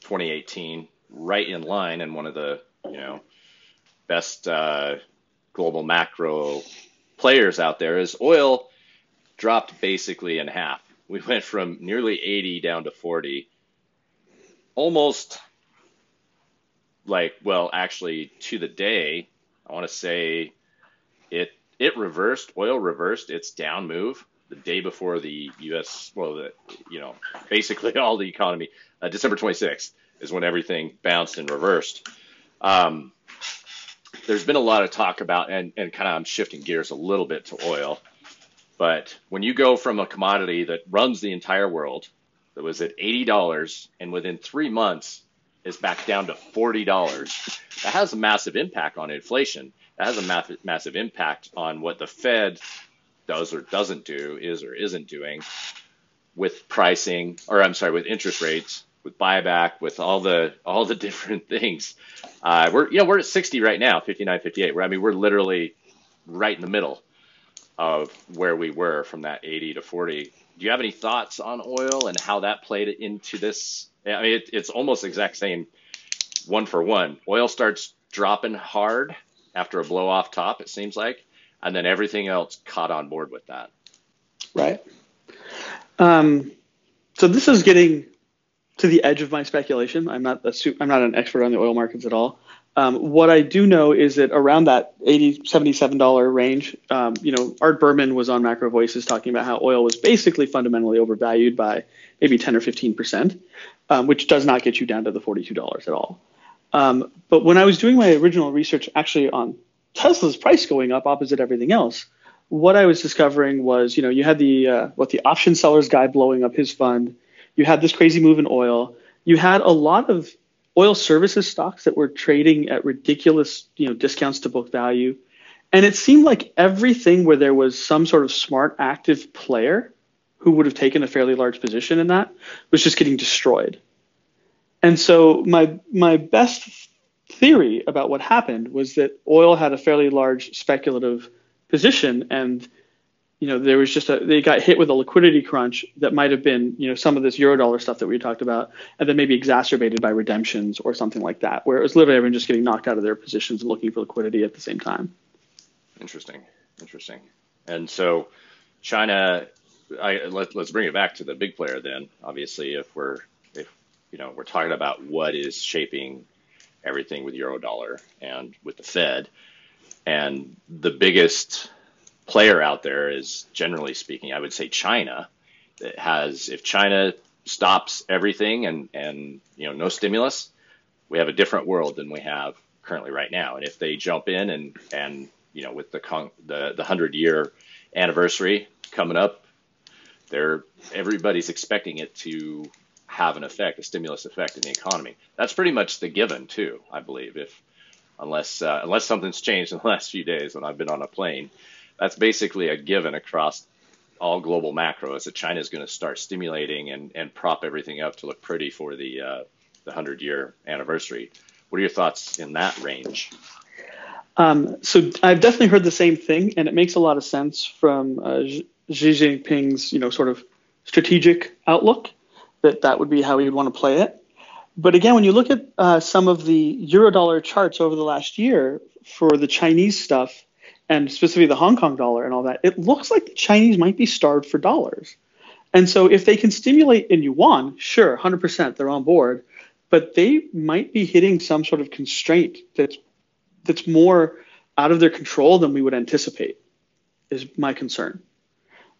2018, right in line, and one of the you know best uh, global macro players out there is oil dropped basically in half. We went from nearly 80 down to 40, almost like well, actually to the day. I want to say it it reversed. Oil reversed its down move the day before the U.S. Well, the, you know, basically all the economy. Uh, December 26th is when everything bounced and reversed. Um, there's been a lot of talk about, and, and kind of I'm shifting gears a little bit to oil, but when you go from a commodity that runs the entire world, that was at $80, and within three months is back down to $40, that has a massive impact on inflation. That has a massive, massive impact on what the Fed does or doesn't do, is or isn't doing with pricing, or I'm sorry, with interest rates, with buyback, with all the all the different things. Uh, we're you know we're at 60 right now, 59, 58. Where I mean we're literally right in the middle of where we were from that 80 to 40. Do you have any thoughts on oil and how that played into this? I mean, it, it's almost exact same one for one. Oil starts dropping hard after a blow off top, it seems like and then everything else caught on board with that. Right. Um, so this is getting to the edge of my speculation. I'm not a, I'm not an expert on the oil markets at all. Um, what I do know is that around that 80 77 dollar range, um, you know, Art Berman was on Macro Voices talking about how oil was basically fundamentally overvalued by maybe 10 or 15 percent, um, which does not get you down to the 42 dollars at all. Um, but when I was doing my original research, actually on Tesla's price going up opposite everything else. What I was discovering was, you know, you had the uh, what the option sellers guy blowing up his fund. You had this crazy move in oil. You had a lot of oil services stocks that were trading at ridiculous, you know, discounts to book value. And it seemed like everything where there was some sort of smart active player who would have taken a fairly large position in that was just getting destroyed. And so my my best theory about what happened was that oil had a fairly large speculative position and you know there was just a they got hit with a liquidity crunch that might have been you know some of this eurodollar stuff that we talked about and then maybe exacerbated by redemptions or something like that where it was literally everyone just getting knocked out of their positions and looking for liquidity at the same time. Interesting. Interesting. And so china I, let, let's bring it back to the big player then obviously if we're if you know we're talking about what is shaping everything with Eurodollar and with the Fed. And the biggest player out there is generally speaking, I would say China. That has, if China stops everything and and you know no stimulus, we have a different world than we have currently right now. And if they jump in and and you know with the con- the the hundred year anniversary coming up, they're everybody's expecting it to have an effect, a stimulus effect in the economy. That's pretty much the given too, I believe. If unless uh, unless something's changed in the last few days when I've been on a plane, that's basically a given across all global macro is that China is going to start stimulating and, and prop everything up to look pretty for the uh, the hundred year anniversary. What are your thoughts in that range? Um, so I've definitely heard the same thing, and it makes a lot of sense from uh, Xi Jinping's you know sort of strategic outlook that that would be how he would want to play it. But again, when you look at uh, some of the eurodollar charts over the last year for the Chinese stuff, and specifically the Hong Kong dollar and all that, it looks like the Chinese might be starved for dollars. And so if they can stimulate in yuan, sure, 100% they're on board, but they might be hitting some sort of constraint that's that's more out of their control than we would anticipate. Is my concern.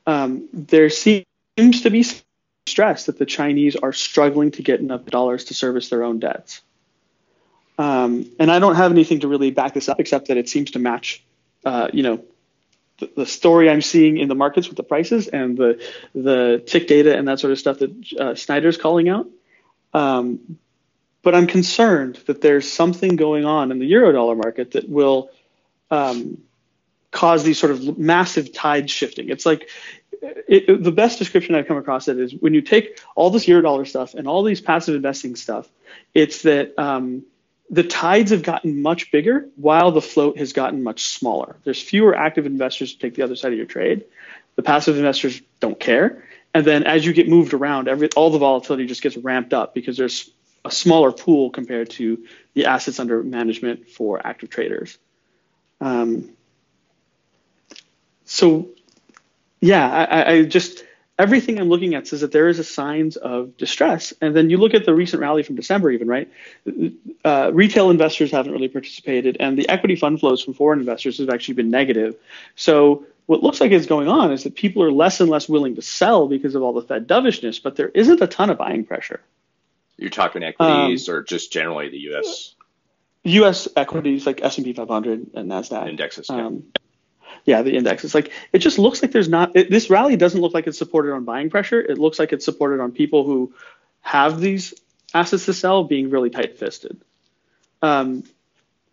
Um, there seems to be stress that the Chinese are struggling to get enough dollars to service their own debts. Um, and I don't have anything to really back this up except that it seems to match uh, you know, the, the, story I'm seeing in the markets with the prices and the the TIC data and that sort of stuff that uh, Snider's calling out. Um, but I'm concerned that there's something going on in the eurodollar market that will um, cause these sort of massive tide shifting. It's like it, the best description I've come across it is when you take all this euro dollar stuff and all these passive investing stuff, it's that um, the tides have gotten much bigger while the float has gotten much smaller. There's fewer active investors to take the other side of your trade. The passive investors don't care. And then as you get moved around, every all the volatility just gets ramped up because there's a smaller pool compared to the assets under management for active traders. Um, so, yeah, I, I just everything I'm looking at says that there is a signs of distress. And then you look at the recent rally from December, even right, uh, retail investors haven't really participated, and the equity fund flows from foreign investors have actually been negative. So what looks like is going on is that people are less and less willing to sell because of all the Fed dovishness, but there isn't a ton of buying pressure. You're talking equities um, or just generally the U.S. U.S. equities like S&P 500 and Nasdaq indexes. Yeah. Um, yeah, the index. It's like it just looks like there's not. It, this rally doesn't look like it's supported on buying pressure. It looks like it's supported on people who have these assets to sell being really tight-fisted, um,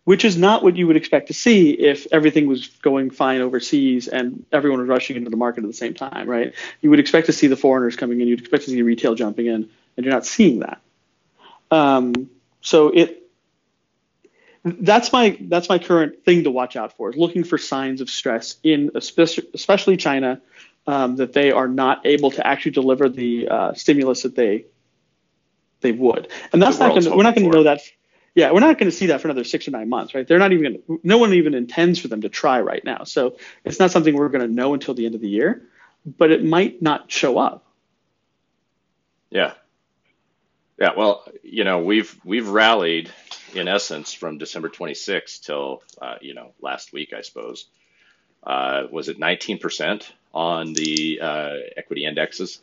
which is not what you would expect to see if everything was going fine overseas and everyone was rushing into the market at the same time, right? You would expect to see the foreigners coming in. You'd expect to see retail jumping in, and you're not seeing that. Um, so it that's my that's my current thing to watch out for is looking for signs of stress in especially, China um, that they are not able to actually deliver the uh, stimulus that they they would. And that's not going to we're not going to know that yeah we're not going to see that for another six or nine months right? They're not even gonna, no one even intends for them to try right now. So it's not something we're going to know until the end of the year but it might not show up. Yeah. Yeah well you know we've we've rallied in essence, from December 26th till uh, you know last week, I suppose, uh, was it 19% on the uh, equity indexes,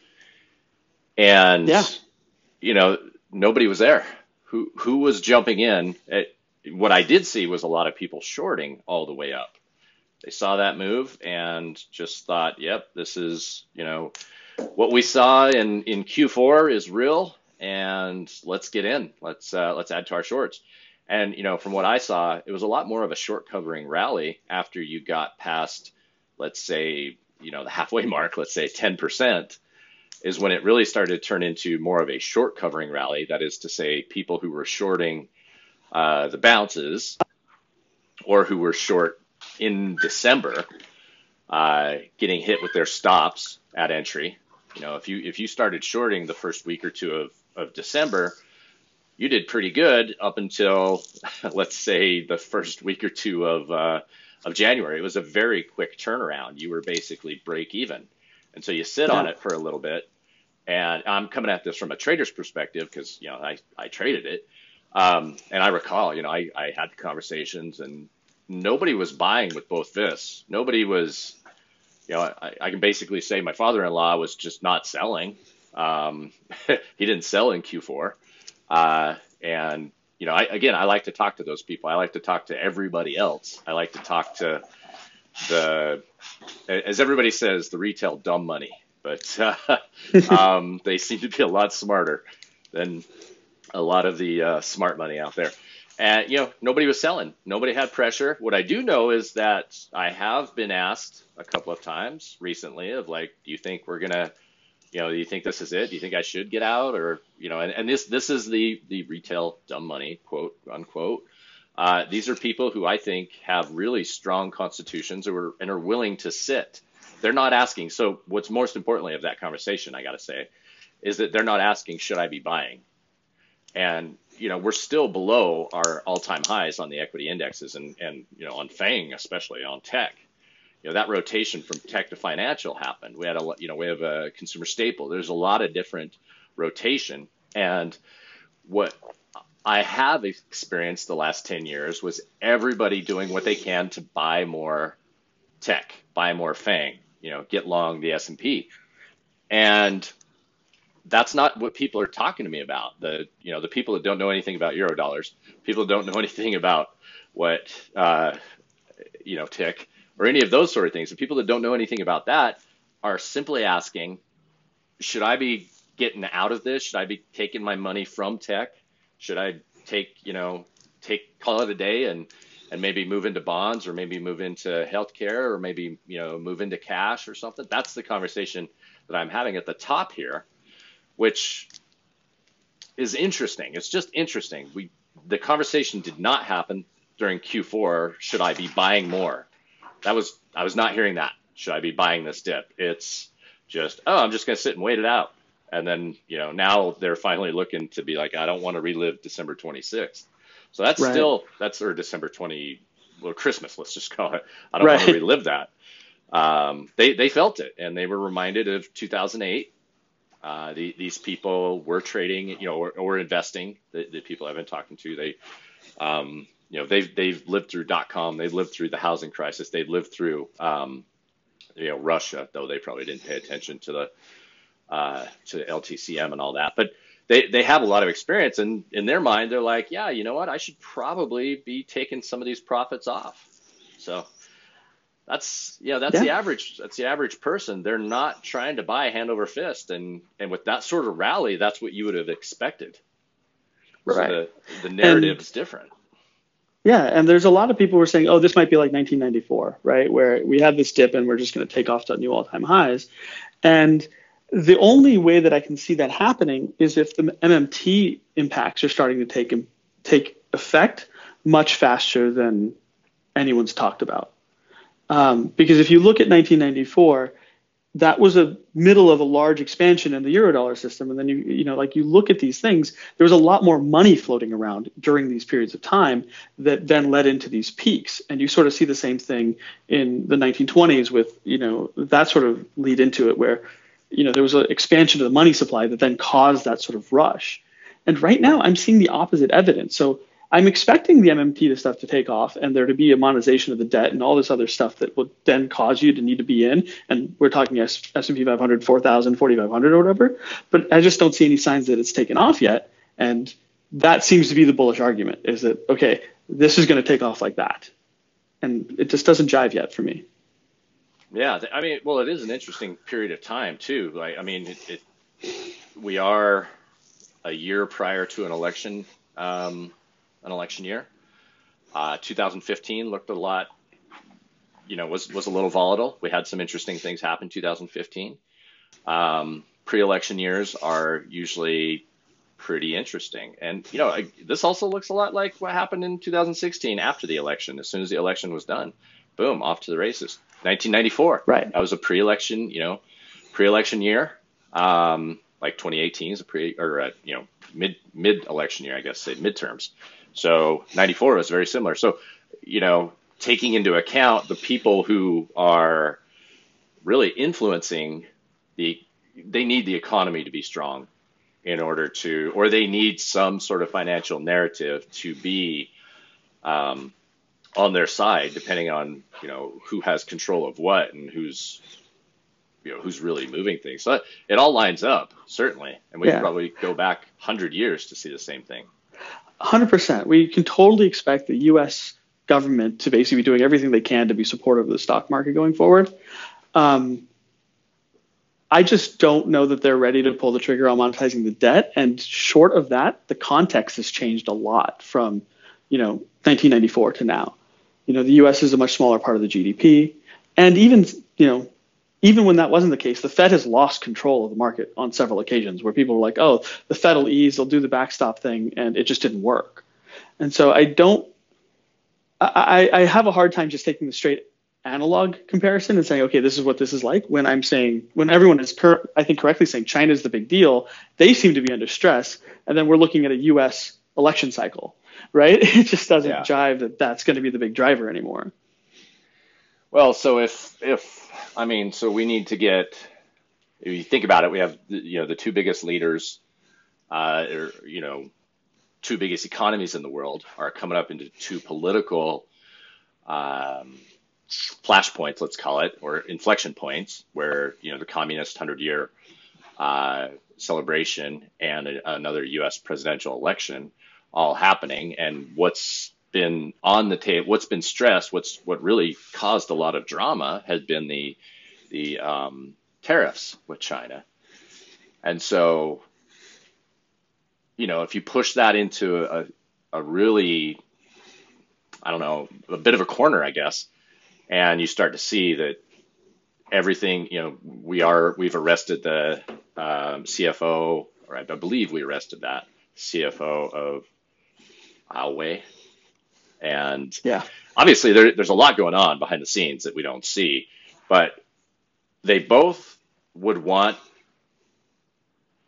and yeah. you know nobody was there. Who who was jumping in? It, what I did see was a lot of people shorting all the way up. They saw that move and just thought, "Yep, this is you know." What we saw in, in Q4 is real, and let's get in. Let's uh, let's add to our shorts. And you know, from what I saw, it was a lot more of a short covering rally after you got past, let's say, you know, the halfway mark. Let's say 10% is when it really started to turn into more of a short covering rally. That is to say, people who were shorting uh, the bounces or who were short in December, uh, getting hit with their stops at entry. You know, if you if you started shorting the first week or two of, of December, you did pretty good up until let's say the first week or two of uh, of January. It was a very quick turnaround. You were basically break even, and so you sit yeah. on it for a little bit. And I'm coming at this from a trader's perspective because you know I I traded it, um, and I recall you know I I had conversations and nobody was buying with both fists. Nobody was, you know I, I can basically say my father-in-law was just not selling Um, he didn't sell in Q4. Uh, and, you know, I, again, I like to talk to those people. I like to talk to everybody else. I like to talk to the, as everybody says, the retail dumb money, but uh, um, they seem to be a lot smarter than a lot of the uh, smart money out there. And, you know, nobody was selling. Nobody had pressure. What I do know is that I have been asked a couple of times recently of like, do you think we're going to, you know, do you think this is it? Do you think I should get out? Or, you know, and, and this, this is the, the retail dumb money, quote unquote. Uh, these are people who I think have really strong constitutions or, and are willing to sit. They're not asking. So what's most importantly of that conversation, I got to say, is that they're not asking, should I be buying? And you know, we're still below our all-time highs on the equity indexes and, and, you know, on FANG, especially on tech. You know, that rotation from tech to financial happened. We had a, you know, we have a consumer staple. There's a lot of different rotation. And what I have experienced the last 10 years was everybody doing what they can to buy more tech, buy more FANG, you know, get long the S&P. And that's not what people are talking to me about. The you know the people that don't know anything about euro dollars, people that don't know anything about what uh, you know TIC or any of those sort of things. The people that don't know anything about that are simply asking, should I be getting out of this? Should I be taking my money from tech? Should I take you know take call it a day and and maybe move into bonds or maybe move into healthcare or maybe you know move into cash or something? That's the conversation that I'm having at the top here which is interesting. It's just interesting. We the conversation did not happen during Q4. Should I be buying more? That was I was not hearing that. Should I be buying this dip? It's just oh, I'm just going to sit and wait it out. And then you know now they're finally looking to be like I don't want to relive December 26th. So that's right. still that's or December 20 well Christmas let's just call it. I don't right. want to relive that. Um, they they felt it and they were reminded of 2008 uh, the, these people were trading, you know, or, or investing. The, the, people I've been talking to, they, um, you know, they've they've lived through dot com, they've lived through the housing crisis, they've lived through, um, you know, Russia, though they probably didn't pay attention to the uh, to LTCM and all that, but they they have a lot of experience, and in their mind, they're like, yeah, you know what, I should probably be taking some of these profits off. So that's yeah that's yeah. the average that's the average person. They're not trying to buy hand over fist and and with that sort of rally that's what you would have expected. Right. so the, the narrative and, is different yeah and there's a lot of people who are saying oh this might be like 1994 right where we had this dip and we're just going to take off to new all-time highs. And the only way that i can see that happening is if the mmt impacts are starting to take take effect much faster than anyone's talked about. Um, because if you look at 1994, that was a middle of a large expansion in the eurodollar system. And then you, you know, like you look at these things, there was a lot more money floating around during these periods of time that then led into these peaks. And you sort of see the same thing in the 1920s with, you know, that sort of lead into it where, you know, there was an expansion of the money supply that then caused that sort of rush. And right now I'm seeing the opposite evidence. So I'm expecting the MMT to stuff to take off and there to be a monetization of the debt and all this other stuff that would then cause you to need to be in. And we're talking S&P 500, 4,000, 4,500 or whatever. But I just don't see any signs that it's taken off yet. And that seems to be the bullish argument is that, okay, this is going to take off like that. And it just doesn't jive yet for me. Yeah. I mean, well, it is an interesting period of time too. Like, I mean, it, it we are a year prior to an election. Um, an election year. Uh, 2015 looked a lot, you know, was was a little volatile. We had some interesting things happen 2015. Um, pre-election years are usually pretty interesting, and you know, I, this also looks a lot like what happened in 2016 after the election. As soon as the election was done, boom, off to the races. 1994, right? That was a pre-election, you know, pre-election year. Um, like 2018 is a pre or a, you know mid mid election year, I guess, say midterms. So 94 was very similar. So, you know, taking into account the people who are really influencing the, they need the economy to be strong in order to, or they need some sort of financial narrative to be um, on their side, depending on, you know, who has control of what and who's, you know who's really moving things. So it all lines up certainly, and we yeah. can probably go back hundred years to see the same thing. Hundred percent. We can totally expect the U.S. government to basically be doing everything they can to be supportive of the stock market going forward. Um, I just don't know that they're ready to pull the trigger on monetizing the debt. And short of that, the context has changed a lot from, you know, 1994 to now. You know, the U.S. is a much smaller part of the GDP, and even, you know, even when that wasn't the case, the Fed has lost control of the market on several occasions where people were like, oh, the Fed will ease, they'll do the backstop thing, and it just didn't work. And so I don't, I, I have a hard time just taking the straight analog comparison and saying, okay, this is what this is like. When I'm saying, when everyone is, I think correctly saying China is the big deal, they seem to be under stress. And then we're looking at a U.S. election cycle, right? It just doesn't yeah. jive that that's going to be the big driver anymore. Well, so if if I mean, so we need to get. If you think about it, we have you know the two biggest leaders, uh, or you know, two biggest economies in the world are coming up into two political um, flashpoints, let's call it, or inflection points, where you know the communist hundred year uh, celebration and a, another U.S. presidential election all happening, and what's been on the table, what's been stressed, what's what really caused a lot of drama has been the the um, tariffs with China, and so you know if you push that into a, a really I don't know a bit of a corner, I guess, and you start to see that everything you know we are we've arrested the um, CFO or I believe we arrested that CFO of Huawei and yeah, obviously there, there's a lot going on behind the scenes that we don't see, but they both would want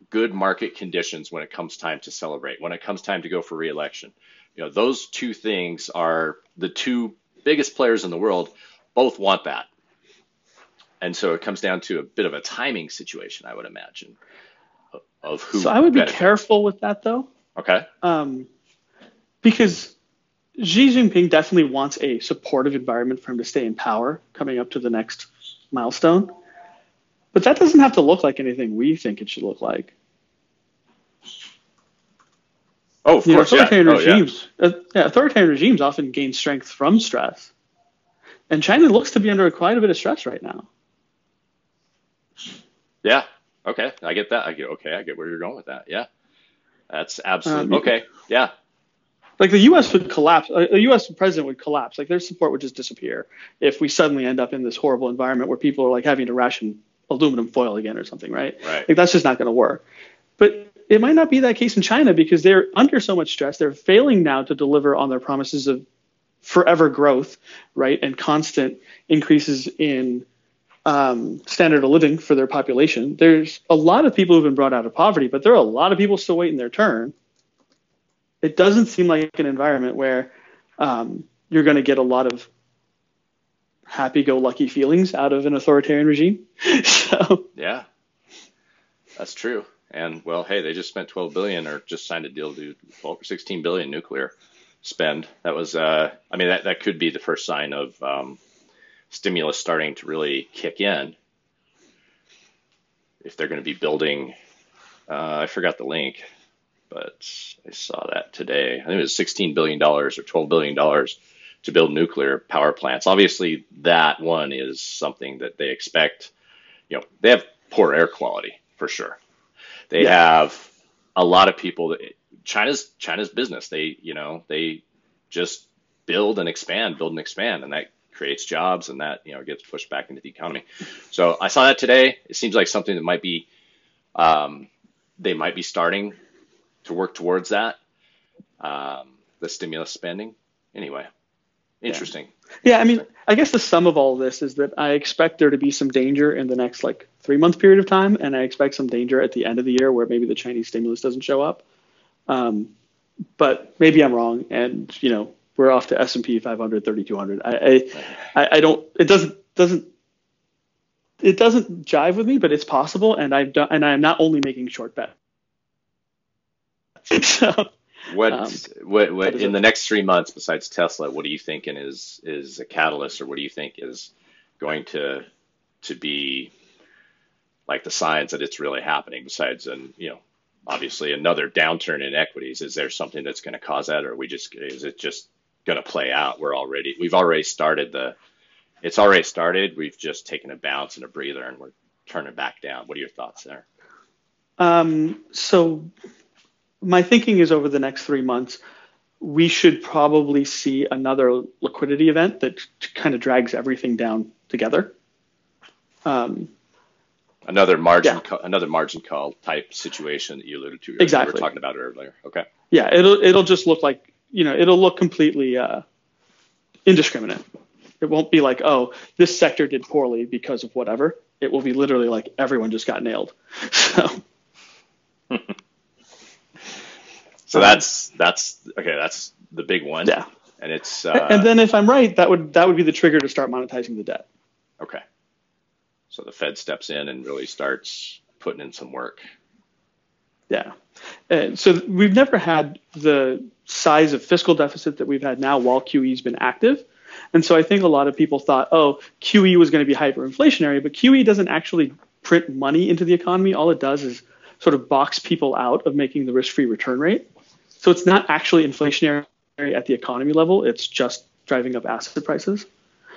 good market conditions when it comes time to celebrate, when it comes time to go for reelection. You know, those two things are the two biggest players in the world both want that. And so it comes down to a bit of a timing situation, I would imagine, of, who. So I would benefits. be careful with that, though. Okay. Um, because Xi Jinping definitely wants a supportive environment for him to stay in power coming up to the next milestone. But that doesn't have to look like anything we think it should look like. Oh, of you course, know, authoritarian yeah. regimes, Oh, yeah. Uh, yeah, authoritarian regimes often gain strength from stress, and China looks to be under quite a bit of stress right now. Yeah. Okay. I get that. I get. Okay. I get where you're going with that. Yeah. That's absolutely um, okay. Yeah like the U.S. would collapse. A U.S. president would collapse. Like their support would just disappear if we suddenly end up in this horrible environment where people are like having to ration aluminum foil again or something, right? Right. Like that's just not going to work. But it might not be that case in China because they're under so much stress. They're failing now to deliver on their promises of forever growth, right, and constant increases in um, standard of living for their population. There's a lot of people who've been brought out of poverty, but there are a lot of people still waiting their turn it doesn't seem like an environment where um, you're going to get a lot of happy-go-lucky feelings out of an authoritarian regime. so yeah, that's true. And well, hey, they just spent 12 billion, or just signed a deal to 12 16 billion nuclear spend. That was, uh, I mean, that that could be the first sign of um, stimulus starting to really kick in. If they're going to be building, uh, I forgot the link but I saw that today. I think it was $16 billion or $12 billion to build nuclear power plants. Obviously, that one is something that they expect. You know, they have poor air quality for sure. They yeah. have a lot of people that China's China's business. They, you know, they just build and expand, build and expand, and that creates jobs and that, you know, gets pushed back into the economy. So I saw that today. It seems like something that might be um, they might be starting to work towards that. Um, the stimulus spending. Anyway, interesting. Yeah. yeah, I mean, I guess the sum of all this is that I expect there to be some danger in the next like three month period of time, and I expect some danger at the end of the year where maybe the Chinese stimulus doesn't show up. Um, but maybe I'm wrong, and you know we're off to S and P 500, 3200. I, I, I don't. It doesn't doesn't it doesn't jive with me, but it's possible, and I've done, and I'm not only making short bets. so, what, um, what, what in it? the next three months, besides Tesla, what are you thinking is is a catalyst, or what do you think is going to to be like the signs that it's really happening besides and you know obviously another downturn in equities? Is there something that's going to cause that or we just is it just going to play out? We're already we've already started the it's already started. We've just taken a bounce and a breather and we're turning back down. What are your thoughts there? Um, so my thinking is over the next three months we should probably see another liquidity event that kind of drags everything down together um, Another margin, yeah. co- another margin call type situation that you alluded to. Earlier. Exactly. We were talking about earlier. Okay. Yeah, it'll it'll just look like you know it'll look completely uh, indiscriminate. It won't be like oh this sector did poorly because of whatever. It will be literally like everyone just got nailed. So. so that's that's okay. That's the big one. Yeah. And it's uh, and then if I'm right, that would that would be the trigger to start monetizing the debt. Okay. So the Fed steps in and really starts putting in some work. Yeah. And so we've never had the size of fiscal deficit that we've had now while QE's been active. And so I think a lot of people thought, oh, QE was going to be hyperinflationary, but QE doesn't actually print money into the economy. All it does is sort of box people out of making the risk free return rate. So it's not actually inflationary at the economy level, it's just driving up asset prices.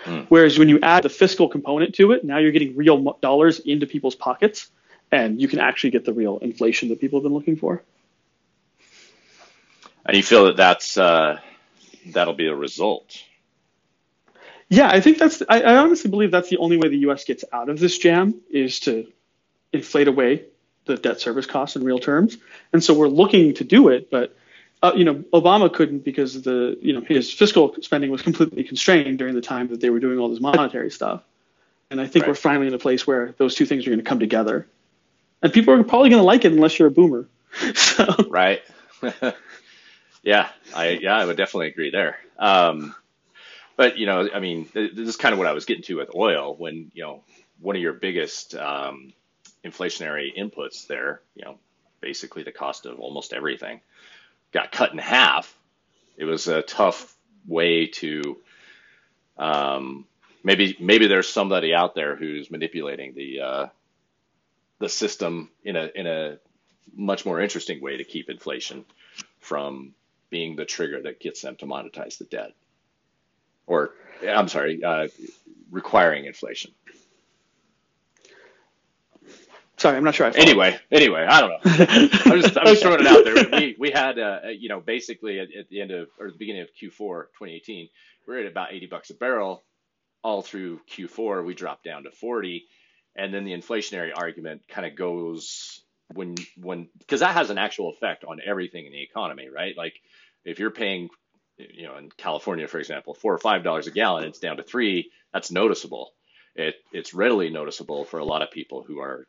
Mm. Whereas when you add the fiscal component to it, now you're getting real dollars into people's pockets, and you can actually get the real inflation that people have been looking for. And you feel that that's uh, that'll be a result. Yeah, I think that's. I, I honestly believe that's the only way the U.S. gets out of this jam is to inflate away the debt service costs in real terms. And so we're looking to do it, but uh, you know, Obama couldn't because the you know his fiscal spending was completely constrained during the time that they were doing all this monetary stuff. And I think right. we're finally in a place where those two things are going to come together, and people are probably going to like it unless you're a boomer. so. Right. yeah, I yeah I would definitely agree there. Um, but you know, I mean, this is kind of what I was getting to with oil when you know one of your biggest um, inflationary inputs there, you know, basically the cost of almost everything got cut in half, it was a tough way to um, maybe maybe there's somebody out there who's manipulating the uh, the system in a in a much more interesting way to keep inflation from being the trigger that gets them to monetize the debt, or I'm sorry, uh, requiring inflation. Sorry, I'm not sure. I anyway, anyway, I don't know. I'm just, I'm just throwing it out there. We, we had, uh, you know, basically at, at, the end of or the beginning of Q4 2018, we are at about 80 bucks a barrel. All through Q4, we dropped down to 40, and then the inflationary argument kind of goes when when because that has an actual effect on everything in the economy, right? Like if you're paying, you know, in California, for example, four or five dollars a gallon, it's down to three. That's noticeable. It it's readily noticeable for a lot of people who are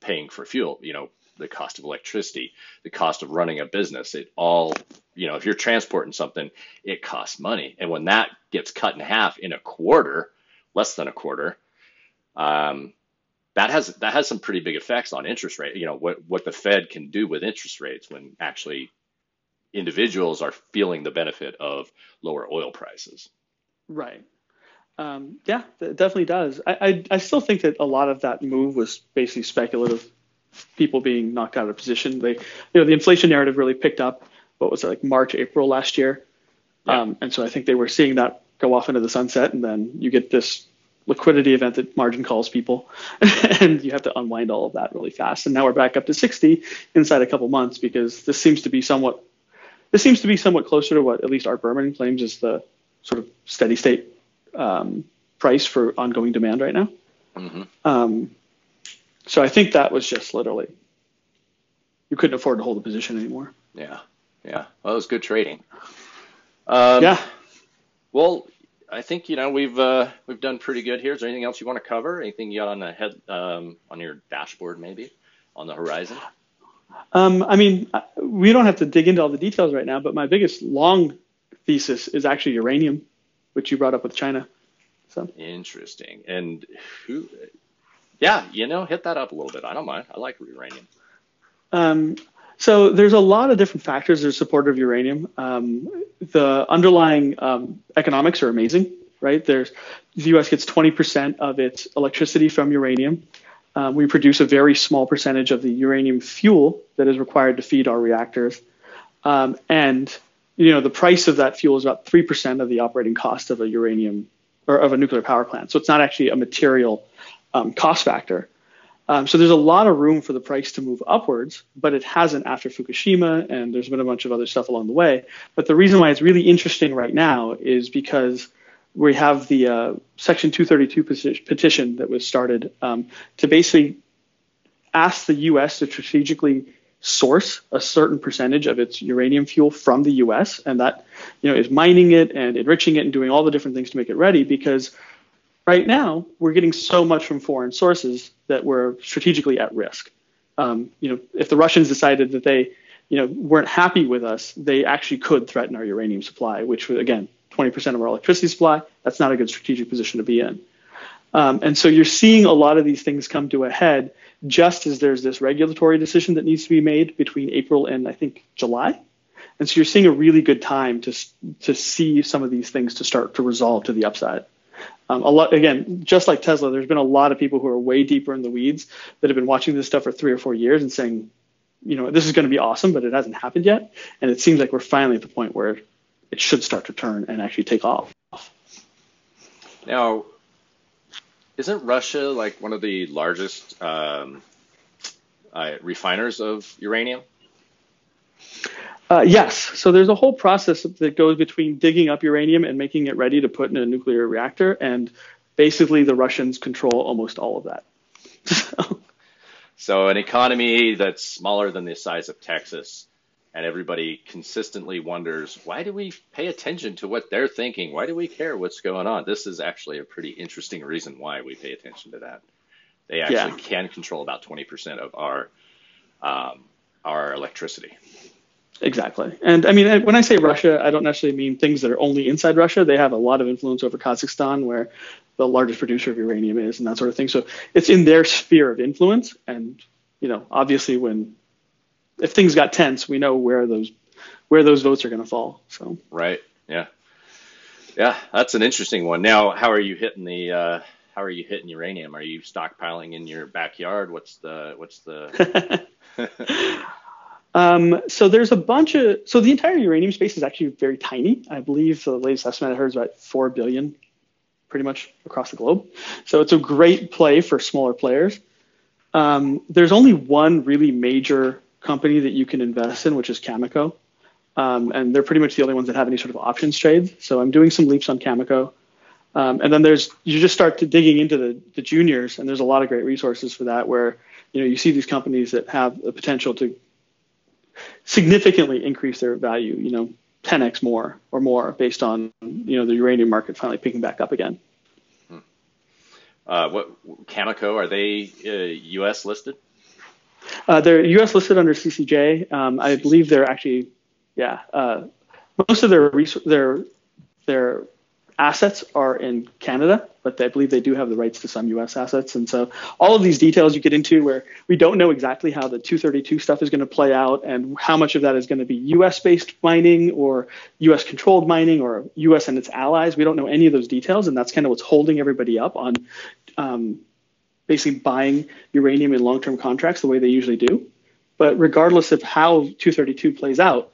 paying for fuel, you know, the cost of electricity, the cost of running a business. It all, you know, if you're transporting something, it costs money. And when that gets cut in half in a quarter, less than a quarter, um, that has that has some pretty big effects on interest rate. You know what what the Fed can do with interest rates when actually individuals are feeling the benefit of lower oil prices. Right. Um, yeah, it definitely does. I, I, I still think that a lot of that move was basically speculative. People being knocked out of position. They, you know, the inflation narrative really picked up. What was it like March, April last year? Yeah. Um, and so I think they were seeing that go off into the sunset, and then you get this liquidity event that margin calls people, and you have to unwind all of that really fast. And now we're back up to 60 inside a couple months because this seems to be somewhat, this seems to be somewhat closer to what at least Art Berman claims is the sort of steady state um, price for ongoing demand right now. Mm-hmm. Um, so I think that was just literally you couldn't afford to hold the position anymore. Yeah, yeah. Well, it was good trading. Um, yeah. Well, I think you know we've uh, we've done pretty good here. Is there anything else you want to cover? Anything you got on the head um, on your dashboard, maybe on the horizon? Um, I mean, uh, we don't have to dig into all the details right now, but my biggest long thesis is actually uranium which you brought up with China. So interesting. And who? Yeah, you know, hit that up a little bit. I don't mind. I like uranium. Um, so there's a lot of different factors that are supportive of uranium. Um, the underlying um, economics are amazing, right? There's the U.S. gets 20% of its electricity from uranium. Um, we produce a very small percentage of the uranium fuel that is required to feed our reactors. Um, and you know the price of that fuel is about three percent of the operating cost of a uranium or of a nuclear power plant. So it's not actually a material um, cost factor. Um, so there's a lot of room for the price to move upwards, but it hasn't after Fukushima, and there's been a bunch of other stuff along the way. But the reason why it's really interesting right now is because we have the uh, Section 232 petition that was started um, to basically ask the U.S. to strategically source a certain percentage of its uranium fuel from the U.S. and that you know is mining it and enriching it and doing all the different things to make it ready because right now we're getting so much from foreign sources that we're strategically at risk. Um, you know, if the Russians decided that they you know weren't happy with us, they actually could threaten our uranium supply, which again 20% of our electricity supply. That's not a good strategic position to be in. Um, and so you're seeing a lot of these things come to a head just as there's this regulatory decision that needs to be made between April and I think July. And so you're seeing a really good time to to see some of these things to start to resolve to the upside. Um, a lot again, just like Tesla, there's been a lot of people who are way deeper in the weeds that have been watching this stuff for three or four years and saying, you know, this is going to be awesome, but it hasn't happened yet. And it seems like we're finally at the point where it should start to turn and actually take off. Now, isn't Russia like one of the largest um, uh, refiners of uranium? Uh, yes. So there's a whole process that goes between digging up uranium and making it ready to put in a nuclear reactor, and basically the Russians control almost all of that. so an economy that's smaller than the size of Texas and everybody consistently wonders why do we pay attention to what they're thinking? Why do we care what's going on? This is actually a pretty interesting reason why we pay attention to that. They actually yeah. can control about 20% of our um, our electricity. Exactly. And i mean when i say russia i don't necessarily mean things that are only inside russia. They have a lot of influence over kazakhstan where the largest producer of uranium is and that sort of thing. So it's in their sphere of influence. And you know obviously when if things got tense, we know where those where those votes are going to fall. So right, yeah, yeah, that's an interesting one. Now, how are you hitting the uh, how are you hitting uranium? Are you stockpiling in your backyard? What's the what's the Um, so there's a bunch of so the entire uranium space is actually very tiny. I believe the latest estimate I heard is about four billion, pretty much across the globe. So it's a great play for smaller players. Um, there's only one really major company that you can invest in, which is Cameco. Um, and they're pretty much the only ones that have any sort of options trades. So I'm doing some leaps on Cameco. Um, and then there's you just start to digging into the, the juniors, and there's a lot of great resources for that. Where you know you see these companies that have the potential to significantly increase their value. You know, 10x more or more based on you know the uranium market finally picking back up again. Hmm. Uh, what Cameco are they uh, U.S. listed? Uh, they're U.S. listed under CCJ. Um, I believe they're actually, yeah, uh, most of their their their assets are in Canada, but I believe they do have the rights to some U.S. assets. And so all of these details you get into where we don't know exactly how the 232 stuff is going to play out and how much of that is going to be U.S. based mining or U.S. controlled mining or U.S. and its allies. We don't know any of those details, and that's kind of what's holding everybody up on um, basically buying uranium in long-term contracts the way they usually do. But regardless of how 232 plays out,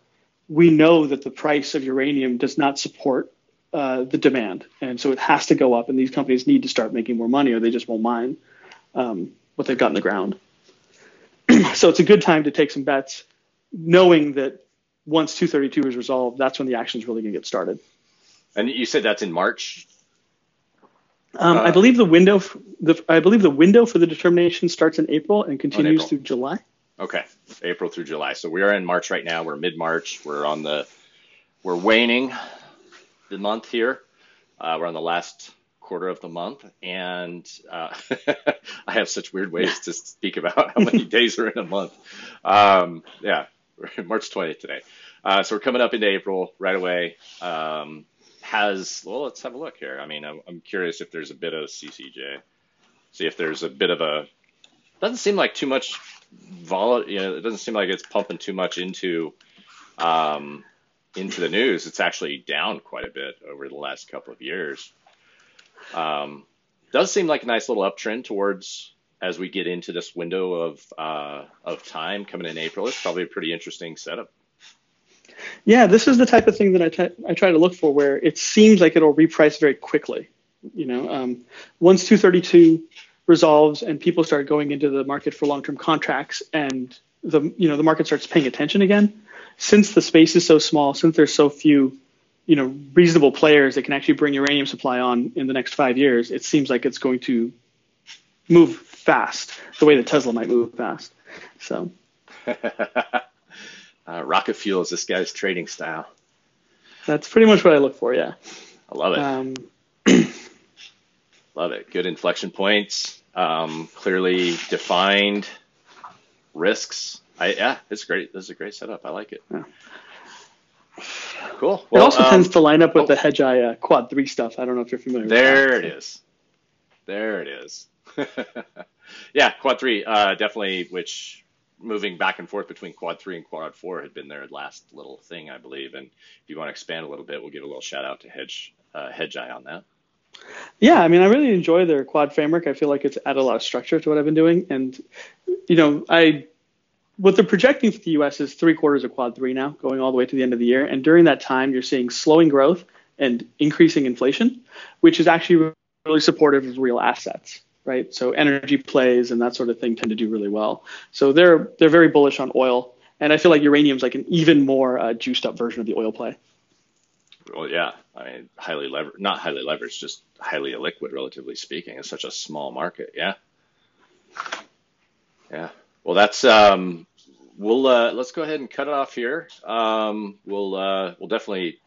we know that the price of uranium does not support uh, the demand, and so it has to go up. And these companies need to start making more money, or they just won't mine um, what they've got in the ground. so it's a good time to take some bets, knowing that once 232 is resolved, that's when the action is really going to get started. And you said that's in March. Um, uh, I believe the window, the, I believe the window for the determination starts in April and continues April. through July. Okay, April through July. So we are in March right now. We're mid March. We're on the, we're waning the month here. Uh, we're on the last quarter of the month, and uh, I have such weird ways to speak about how many days are in a month. Um, yeah, March 20th today. Uh, so we're coming up into April right away. Um, has well let's have a look here. I mean i'm, curious if there's a bit of ccj see if there's a bit of a doesn't seem like too much vol you know it doesn't seem like it's pumping too much into um, into the news. It's actually down quite a bit over the last couple of years. Um, does seem like a nice little uptrend towards as we get into this window of uh, of time coming in April, it's probably a pretty interesting setup. Yeah, this is the type of thing that I, t- I try to look for, where it seems like it'll reprice very quickly. You know, um, once 232 resolves and people start going into the market for long-term contracts, and the you know the market starts paying attention again, since the space is so small, since there's so few you know reasonable players that can actually bring uranium supply on in the next five years, it seems like it's going to move fast the way that Tesla might move fast. So. uh, rocket fuel is this guy's trading style. That's pretty much what I look for. Yeah. I love it. Um, love it. Good inflection points. Um, clearly defined risks. I, yeah, it's great. This is a great setup. I like it. Yeah. Cool. Well, it also um, tends to line up with oh, the Hedgeye uh, Quad Three stuff. I don't know if you're familiar. With that. There it is. There it is. yeah, Quad Three, uh, definitely. Which moving back and forth between Quad Three and Quad Four had been their last little thing, I believe. And if you want to expand a little bit, we'll give a little shout out to Hedge uh, Hedgeye on that. Yeah, I mean, I really enjoy their quad framework. I feel like it's added a lot of structure to what I've been doing, and you know, I what they're projecting for the U.S. is three quarters of quad three now, going all the way to the end of the year. And during that time, you're seeing slowing growth and increasing inflation, which is actually really supportive of real assets, right? So energy plays and that sort of thing tend to do really well. So they're they're very bullish on oil, and I feel like uranium's like an even more uh, juiced up version of the oil play. Well, yeah, I mean, highly lever, not highly leveraged, just highly illiquid, relatively speaking. It's such a small market. Yeah. Yeah. Well, that's um, we'll uh, let's go ahead and cut it off here. Um, we'll uh, we'll definitely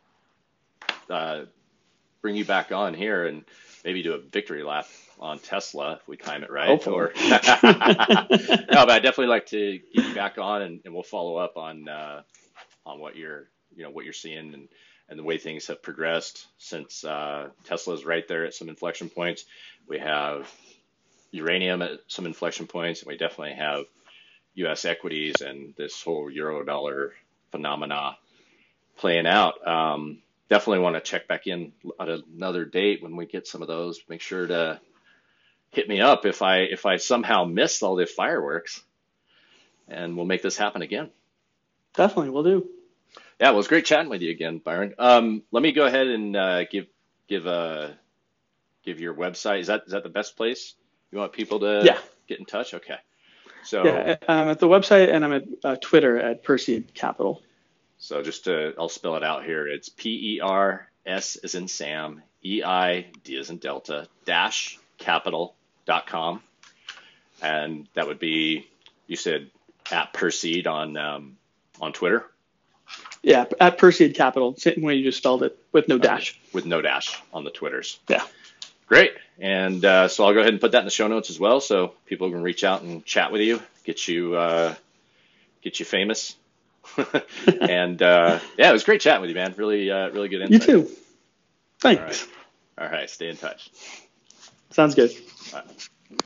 uh, bring you back on here and maybe do a victory lap on Tesla if we time it right. Hopefully. Or no, but I definitely like to get you back on and, and we'll follow up on uh, on what you're you know what you're seeing and and the way things have progressed since uh, Tesla's right there at some inflection points. We have uranium at some inflection points, and we definitely have U.S. equities and this whole euro dollar phenomena playing out. Um, definitely want to check back in at another date when we get some of those. Make sure to hit me up if I if I somehow missed all the fireworks, and we'll make this happen again. Definitely, we'll do. Yeah, well, it was great chatting with you again, Biren. Um, let me go ahead and uh, give give a uh, give your website. Is that is that the best place you want people to yeah. get in touch? Okay. So yeah, I'm at the website and I'm at uh, Twitter at Perseid Capital. So just to, I'll spell it out here. It's P E R S as in Sam, E I D as in Delta, dash capital.com. And that would be, you said at Perseid on, um, on Twitter. Yeah, at Perseid Capital, same way you just spelled it with no dash. with no dash on the Twitters. Yeah. Great. And uh, so I'll go ahead and put that in the show notes as well, so people can reach out and chat with you, get you uh, get you famous. and uh, yeah, it was great chatting with you, man. Really, uh, really good insight. You too. Thanks. All right. All right. Stay in touch. Sounds good.